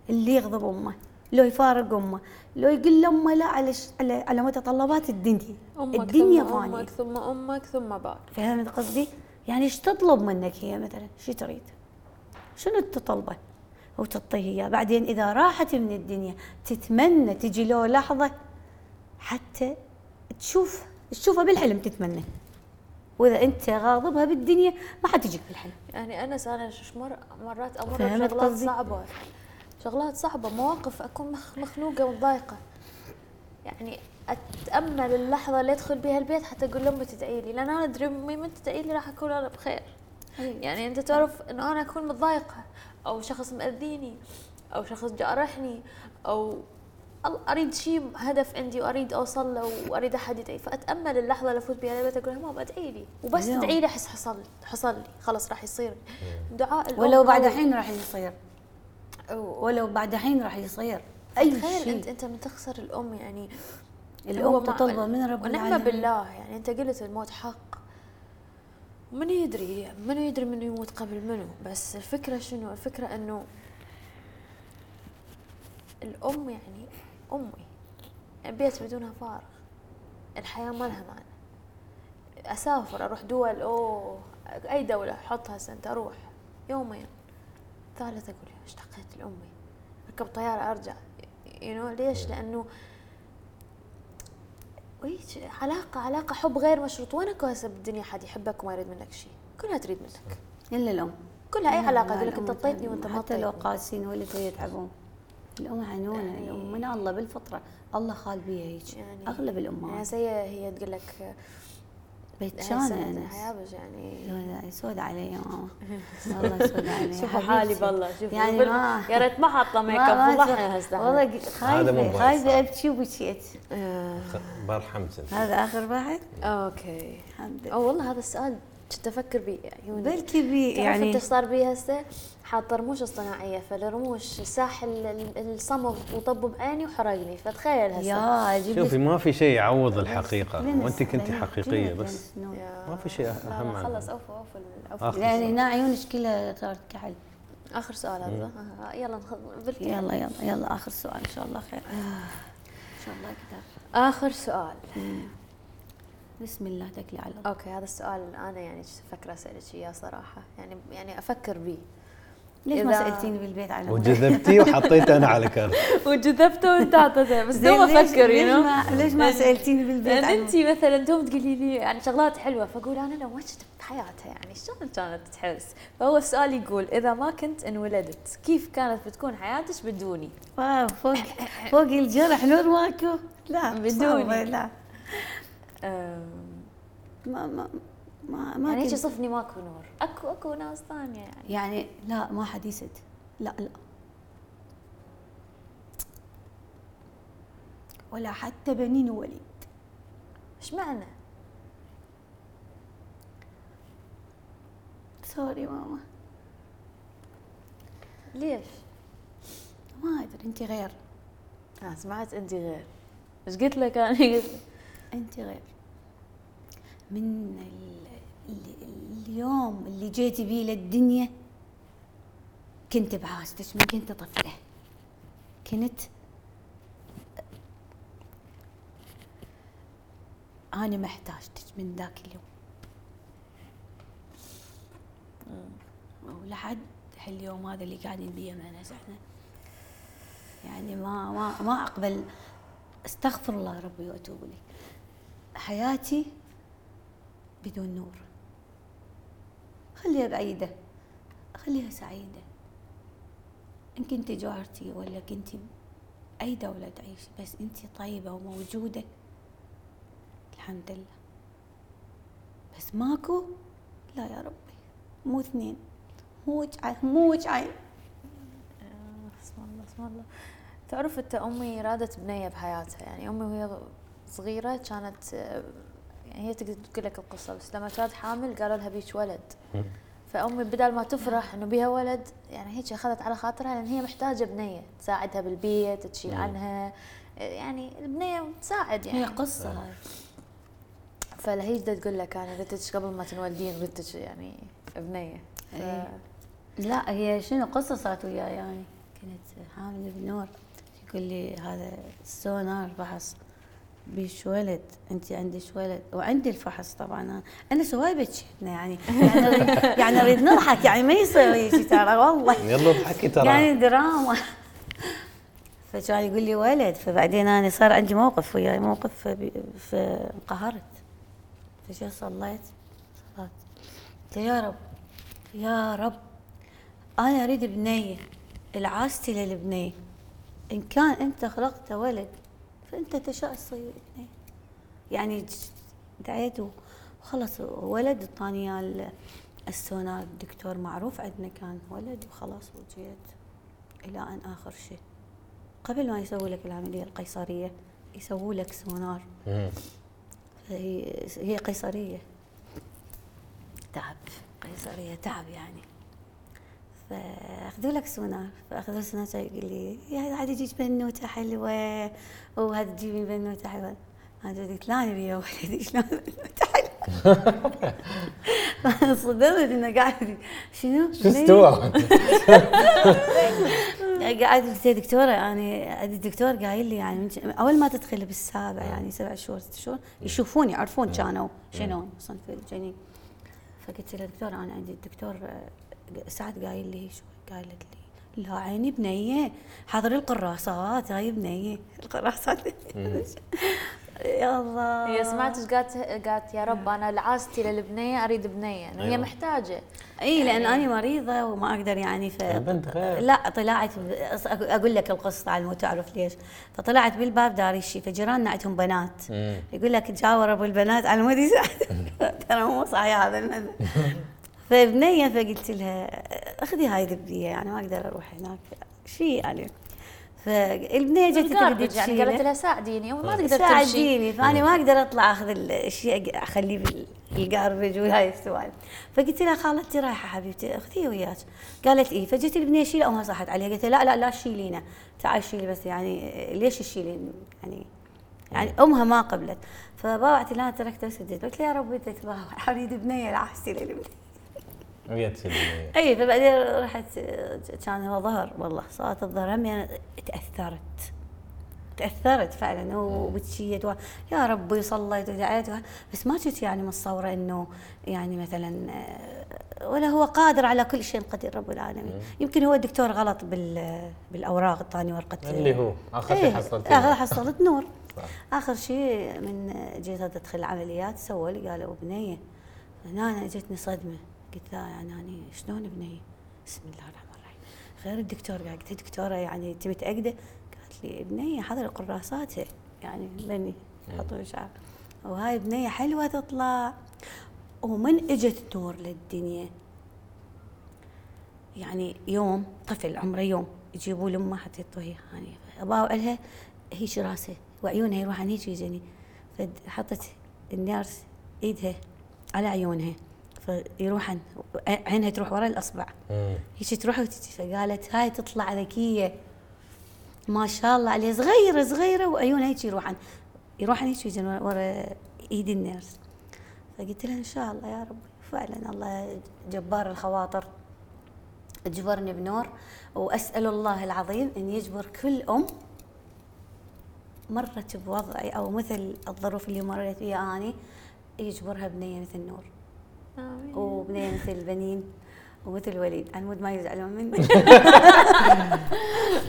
اللي يغضب أمه. لو يفارق أمه لو يقول لأمه لا على ش... على على متطلبات الدنيا أمك الدنيا ثم فانية أمك ثم أمك ثم باك فهمت قصدي؟ يعني إيش تطلب منك هي مثلا؟ شو تريد؟ شنو تطلبه؟ وتعطيه إياه، بعدين إذا راحت من الدنيا تتمنى تجي له لحظة حتى تشوف تشوفها بالحلم تتمنى. وإذا أنت غاضبها بالدنيا ما حتجيك بالحلم. يعني انس أنا مر مرات أمر بشغلات؟ صعبة شغلات صعبة مواقف أكون مخ- مخنوقة ومضايقه يعني أتأمل اللحظة اللي أدخل بها البيت حتى أقول لأمي تدعي لي لأن أنا أدري أمي من تدعي لي راح أكون أنا بخير. يعني أنت تعرف إنه أنا أكون متضايقة أو شخص مأذيني أو شخص جارحني أو أل- أريد شيء هدف عندي وأريد أوصل له وأريد أحد يدعي. فأتأمل اللحظة اللي أفوت بها البيت أقول لها ماما ادعي لي. وبس. تدعي لي أحس حصل حصل لي خلاص راح يصير. دعاء الأم ولو بعد قوي. حين راح يصير، أو- ولو بعد حين راح يصير. أي تخيل انت شيء. انت من تخسر الأم يعني. الأم تطلبه من رب العالمين. بالله يعني. أنت قلت الموت حق. من يدري؟ من يدري منو يموت قبل منو بس الفكرة شنو؟ الفكرة إنه الأم يعني أمي. يعني بيت بدونها فارغ. الحياة ما لها معنى. أسافر أروح دول أوه. أي دولة احطها سنت أروح. يومين. ثالث أقول يا اشتقيت لامي اركب طيارة أرجع. you know ليش؟ لأنه وهيك علاقة علاقة حب غير مشروط. وين اكو هسه بالدنيا حد يحبك وما يريد منك شيء. كلها تريد منك. إلا الأم. كلها أي لا، علاقة. لا، يقول لك أنت طيتني وأنت تعبون. ما حتى لو قاسين ولد يتعبون. الأم عنونة. الأم من الله بالفطرة. الله خال بيها هيك. يعني- أغلب يعني الامهات زي هي تقول لك بيت هاي شانه سنة انس حيابج يعني سوداء سوداء علي يا ماما والله سوداء علي. شوفوا حالي بالله شوفوا. يعني ما يا ريت ما حاطة ميك أب فضحنا هسه والله خايفه صعب. أبكي وبكيت آه، برحم سنت هذا آخر واحد؟ أوكي. الحمد لله. أو والله هذا السؤال كنت أفكر بيه عيوني بلكي بي يعني أنت صار بي هسه؟ حاط رموش اصطناعية فالرموش ساح ال- ال- الصمغ وطب بعيني وحرقني فتخيل هسه. شوفي ما في شيء يعوض الحقيقة. وانت كنتي حقيقية بس. ما في شيء عنها. خلص اوفوا اوفوا اوفوا يعني هنا عيونك كلها صارت كحل. آخر سؤال هذا؟ آه، يلا نخذ. يلا يلا يلا آخر سؤال إن شاء الله خير. إن شاء الله كتاب. آخر سؤال. بسم الله تكلي على الله. أوكي هذا السؤال أنا يعني أفكر اسالك اياه صراحة. يعني يعني أفكر بيه. ليش ما سألتيني بالبيت عنه وجذبتيه وحطيته أنا على كرت وجذبته وأنت اعطيته بس دوم ليش- أفكر ليش يو ما ليش ما سألتيني بالبيت لأن أنت مثلا دوم تقولي لي يعني شغلات حلوة فأقول أنا لو ما كنت بحياتها يعني شلون كانت تحس؟ فهو السؤال يقول إذا ما كنت انولدت كيف كانت بتكون حياتك بدوني؟ واو فوق فوق الجرح نور ماكو لا بدوني. لا. ما ما ما, ما يعني هيك يصفني ماكو نور. اكو أكو ناس ثانية يعني. يعني لا ما حد يسد لا لا. ولا حتى بنين وليد إيش معنى؟ سوري ماما. ليش؟ ما أدري انت غير. آه سمعت انت غير. إيش قلت لك أنا؟ قلت انت غير. من ال... ال... اليوم اللي جيتي بيه للدنيا كنت بحاجتك من كنت طفلة. كنت أنا محتاجتك من ذاك اليوم. ولحد هاليوم هذا اللي قاعدين بيه معنا إحنا. يعني ما ما ما أقبل. استغفر الله ربي وأتوب إليه. حياتي بدون نور. خليها بعيدة خليها سعيدة. إن كنت جارتي ولا كنت أي دولة تعيش بس أنت طيبة وموجودة. الحمد لله. بس ماكو؟ لا يا ربي. مو اثنين. مو وجعين مو وجعين آه، اسم الله اسم الله. تعرف أنت أمي رادت بنية بحياتها. يعني أمي وهي صغيرة كانت يعني هي تقدر تقول لك القصة بس لما كانت حامل قالوا لها بيك ولد. فأمي بدل ما تفرح إنه بيها ولد يعني هيك أخذت على خاطرها لأن هي محتاجة بنية تساعدها بالبيت تشيل عنها. آه، يعني البنية تساعد هي يعني قصة هاي فلهيج دا تقول لك أنا ردتك قبل ما تنولدين ردتك يعني بنية. ف... إيه. لا هي شنو قصة صارت وياي يعني؟ كنت حامل بنور يقول لي هذا السونار فحص بيش ولد انت عندك ولد وعندي الفحص طبعا. أنا أنا سواي بتشيتنا يعني. يعني نريد- يعني نضحك. يعني ما يصير هيك ترى. والله. يلا اضحكي ترى. يعني دراما. فكان يقول لي ولد. فبعدين أنا صار عندي موقف وياي. موقف فانقهرت فشو صليت. صلاة قلت يا رب. يا رب. أنا أريد بنيه العاستي للبنيه إن كان أنت خلقت ولد فانت تشاء تصير يعني دعيت وخلص ولد اعطاني إياه ال- السونار الدكتور معروف عندنا كان ولد وخلاص وجيت إلى أن آخر شيء. قبل ما يسوي لك العملية القيصرية يسووا لك سونار. هي هي قيصرية. تعب قيصرية تعب يعني. فأخذوا لك سونار فأخذوا سونار يقول لي يا هذه تجيك بنوتة حلوة وهذه تجيبي بنوتة حلوة. أنا قلت لا يا ولدي شلون بنوتة حلوة. صدمت إنه قاعد شنو؟ شو استوى؟ قاعد قلت دكتورة أنا الدكتور قايل لي يعني أول ما تدخل بالسابع يعني سبع شهور ست شهور يشوفون يعرفون كانوا شنو صنف الجنين. فقلت له دكتور أنا عندي الدكتور آه، سعد قايل لي شو قالت لي؟ لا عيني بنية. حاضر القراصات هاي بنية. القراصات. يا الله. هي سمعت إيش قالت قالت يا رب أنا لعاستي للبنية أريد بنية. هي أيوة. محتاجة. إي لأن أنا مريضة وما أقدر يعني ف البنت غير. لا طلعت أقول لك القصة على مود تعرف ليش. فطلعت بالباب داري شي فجيراننا عندهم بنات. يقول لك تجاور ابو البنات على مود ترى مو صحيح هذا فبنية فقلت لها أخذي هاي ذبيه يعني ما أقدر أروح هناك. شيء يعني. فالبنية جت تريد يعني قالت. لها ساعديني وما تقدر تمشي ساعديني فأنا ما أقدر أطلع أخذ الشيء أخليه بال garbage وهاي السوالف. فقلت لها خالتي رايحة حبيبتي اخذيه وياك. قالت إيه فجت البنية شيلة أمها صحت عليها قلت لها لا لا لا تشيلينه تعال شيلي بس يعني ليش تشيلين؟ يعني يعني أمها ما قبلت. فباوعت لها تركته وسدت قلت لها يا رب انت تباوع اريد بنيه لا احسي البنيه تسلمي أي فبعدين رحت كان هو ظهر. والله صارت الظهر همي أنا تأثرت. تأثرت فعلا. وبتشيت و... يا ربي صليت ودعيت و... بس ما كنت يعني متصورة إنه يعني مثلا آه، ولا هو قادر على كل شيء قدير رب العالمين. يمكن هو الدكتور غلط بال... بالأوراق الثاني ورقة اللي هو. آخر شيء إيه، حصلت آخر حصلت نور. صح. آخر شيء من جيت أدخل العمليات سووا لي قالوا بنيه هنا أنا اجتني صدمة. قلت لا يعني أنا شلون بنيه بسم الله الرحمن الرحيم. غير الدكتور قال قلت دكتورة يعني انت متاكده؟ قالت لي بنيه حضر قراساتها يعني بني يحطون شعر. وهاي بنيه حلوة تطلع. ومن إجت نور للدنيا يعني يوم طفل عمره يوم يجيبوا لأمه حتى يعطوها يعني اباوع لها هيك راسها وعيونها يروحن هيك يجني. فحطت النيرس إيدها على عيونها. فيروحن عينها تروح ورا الأصبع. هيك تروح وتجي فقالت هاي تطلع ذكية. ما شاء الله عليها. صغيرة صغيرة وعيونها هيك يروحن يروحن هيك يجن ورا- ورا إيد النيرس. فقلت لها إن شاء الله يا رب. فعلا الله جبار الخواطر. أجبرني بنور. وأسأل الله العظيم إن يجبر كل أم مرت بوضعي أو مثل الظروف اللي مريت فيها أني يجبرها بنية مثل نور. آمين. وبنيه مثل بنين ومثل وليد عن مود ما يزعلون مني.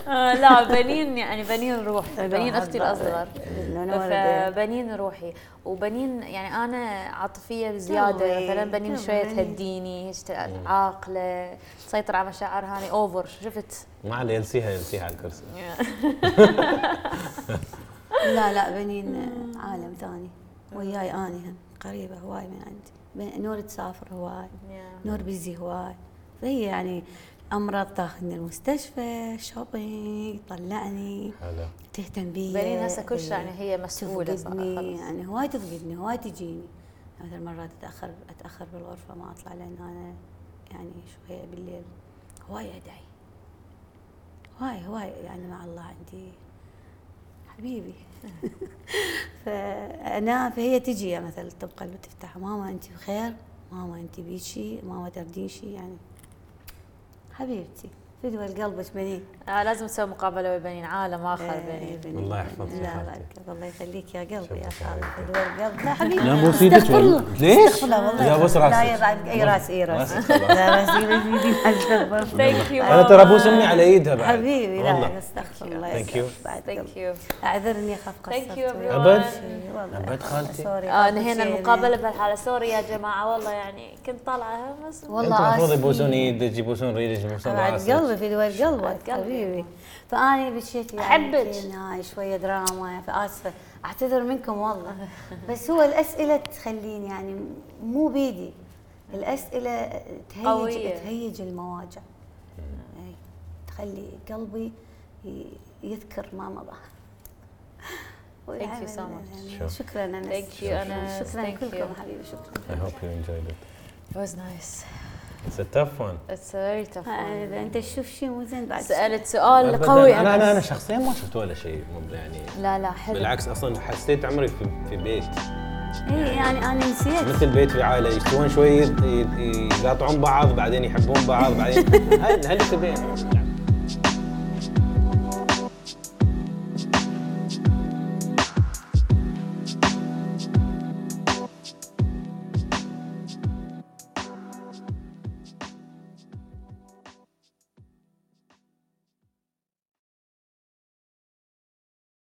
آه لا بنين يعني بنين روح بنين أختي الأصغر. فبنين روحي. وبنين يعني أنا عاطفية بزيادة. مثلا بنين شوية. تهديني عاقلة تسيطر على مشاعرها هاني over. شفت؟ ما عليه ينسيها ينسيها على الكرسي. لا لا بنين عالم ثاني. وياي آني قريبة هواي من عندي. نور تسافر هواي نور busy هواي. فهي يعني أمراض تاخذني المستشفى shopping طلعني حلو تهتم بي. بنين هسه كل شيء يعني هي مسؤولة تفقدني. يعني هواي تفقدني هواي تجيني. مثل مرات أتأخر أتأخر بالغرفة ما أطلع لأن أنا يعني شوية بالليل. هواي أدعي. هواي هواي يعني مع الله عندي. حبيبي. فانا فهي تجي مثلا تبقى قلبي تفتح ماما أنت بخير ماما أنت بيج شي ماما تردين شي يعني. حبيبتي. فدوى قلبك بنين آه لازم تسوي مقابلة ويا بنين عالم آخر إيه، بنين بنين. الله يحفظك لا. لا الله يخليك يا قلبي يا خالد. فدوى القلب لا حبيبي لا، مو في. الله. ليش؟ استغفر الله والله يا بس لا راسك. يا بعد اي راس اي راس. لا thank you أنا ترى أبوس أمي على إيدها بعد حبيبي لا والله استغفر الله Thank you. بعد thank you أعذرني اخاف قصرت؟ والله. أبد خالتي. sorry آه نهينا. المقابلة بهالحاله sorry يا جماعة والله يعني كنت طالعة والله المفروض. يبوسون إيدك يبوسون ريدك يبوسون راسك قلبي في دول قلبك. حبيبي فاني بشيت يعني. يمكن هاي شوية دراما فأسفة أعتذر منكم والله بس هو الأسئلة تخليني يعني مو بيدي الأسئلة تهيج قوية. تهيج المواجع أي، تخلي قلبي يذكر ما مضى Thank you so much. يعني Sure. شكرا أنس Thank you. شكرا Thank لكم you. حبيبي شكرا I hope you enjoyed it It was nice. It's a tough one. It's a very tough آه، one. أنت تشوف شيء مو زين بعد سألت سؤال. قوي. أنا أنا أنا. شخصيا ما شفت ولا شيء مو يعني. لا لا حلو. بالعكس أصلا حسيت عمري في, في بيت. اي يعني أنا نسيت. مثل بيت في عائلة يستوون شوي يقاطعون بعض بعدين يحبون بعض بعدين هل هل تبين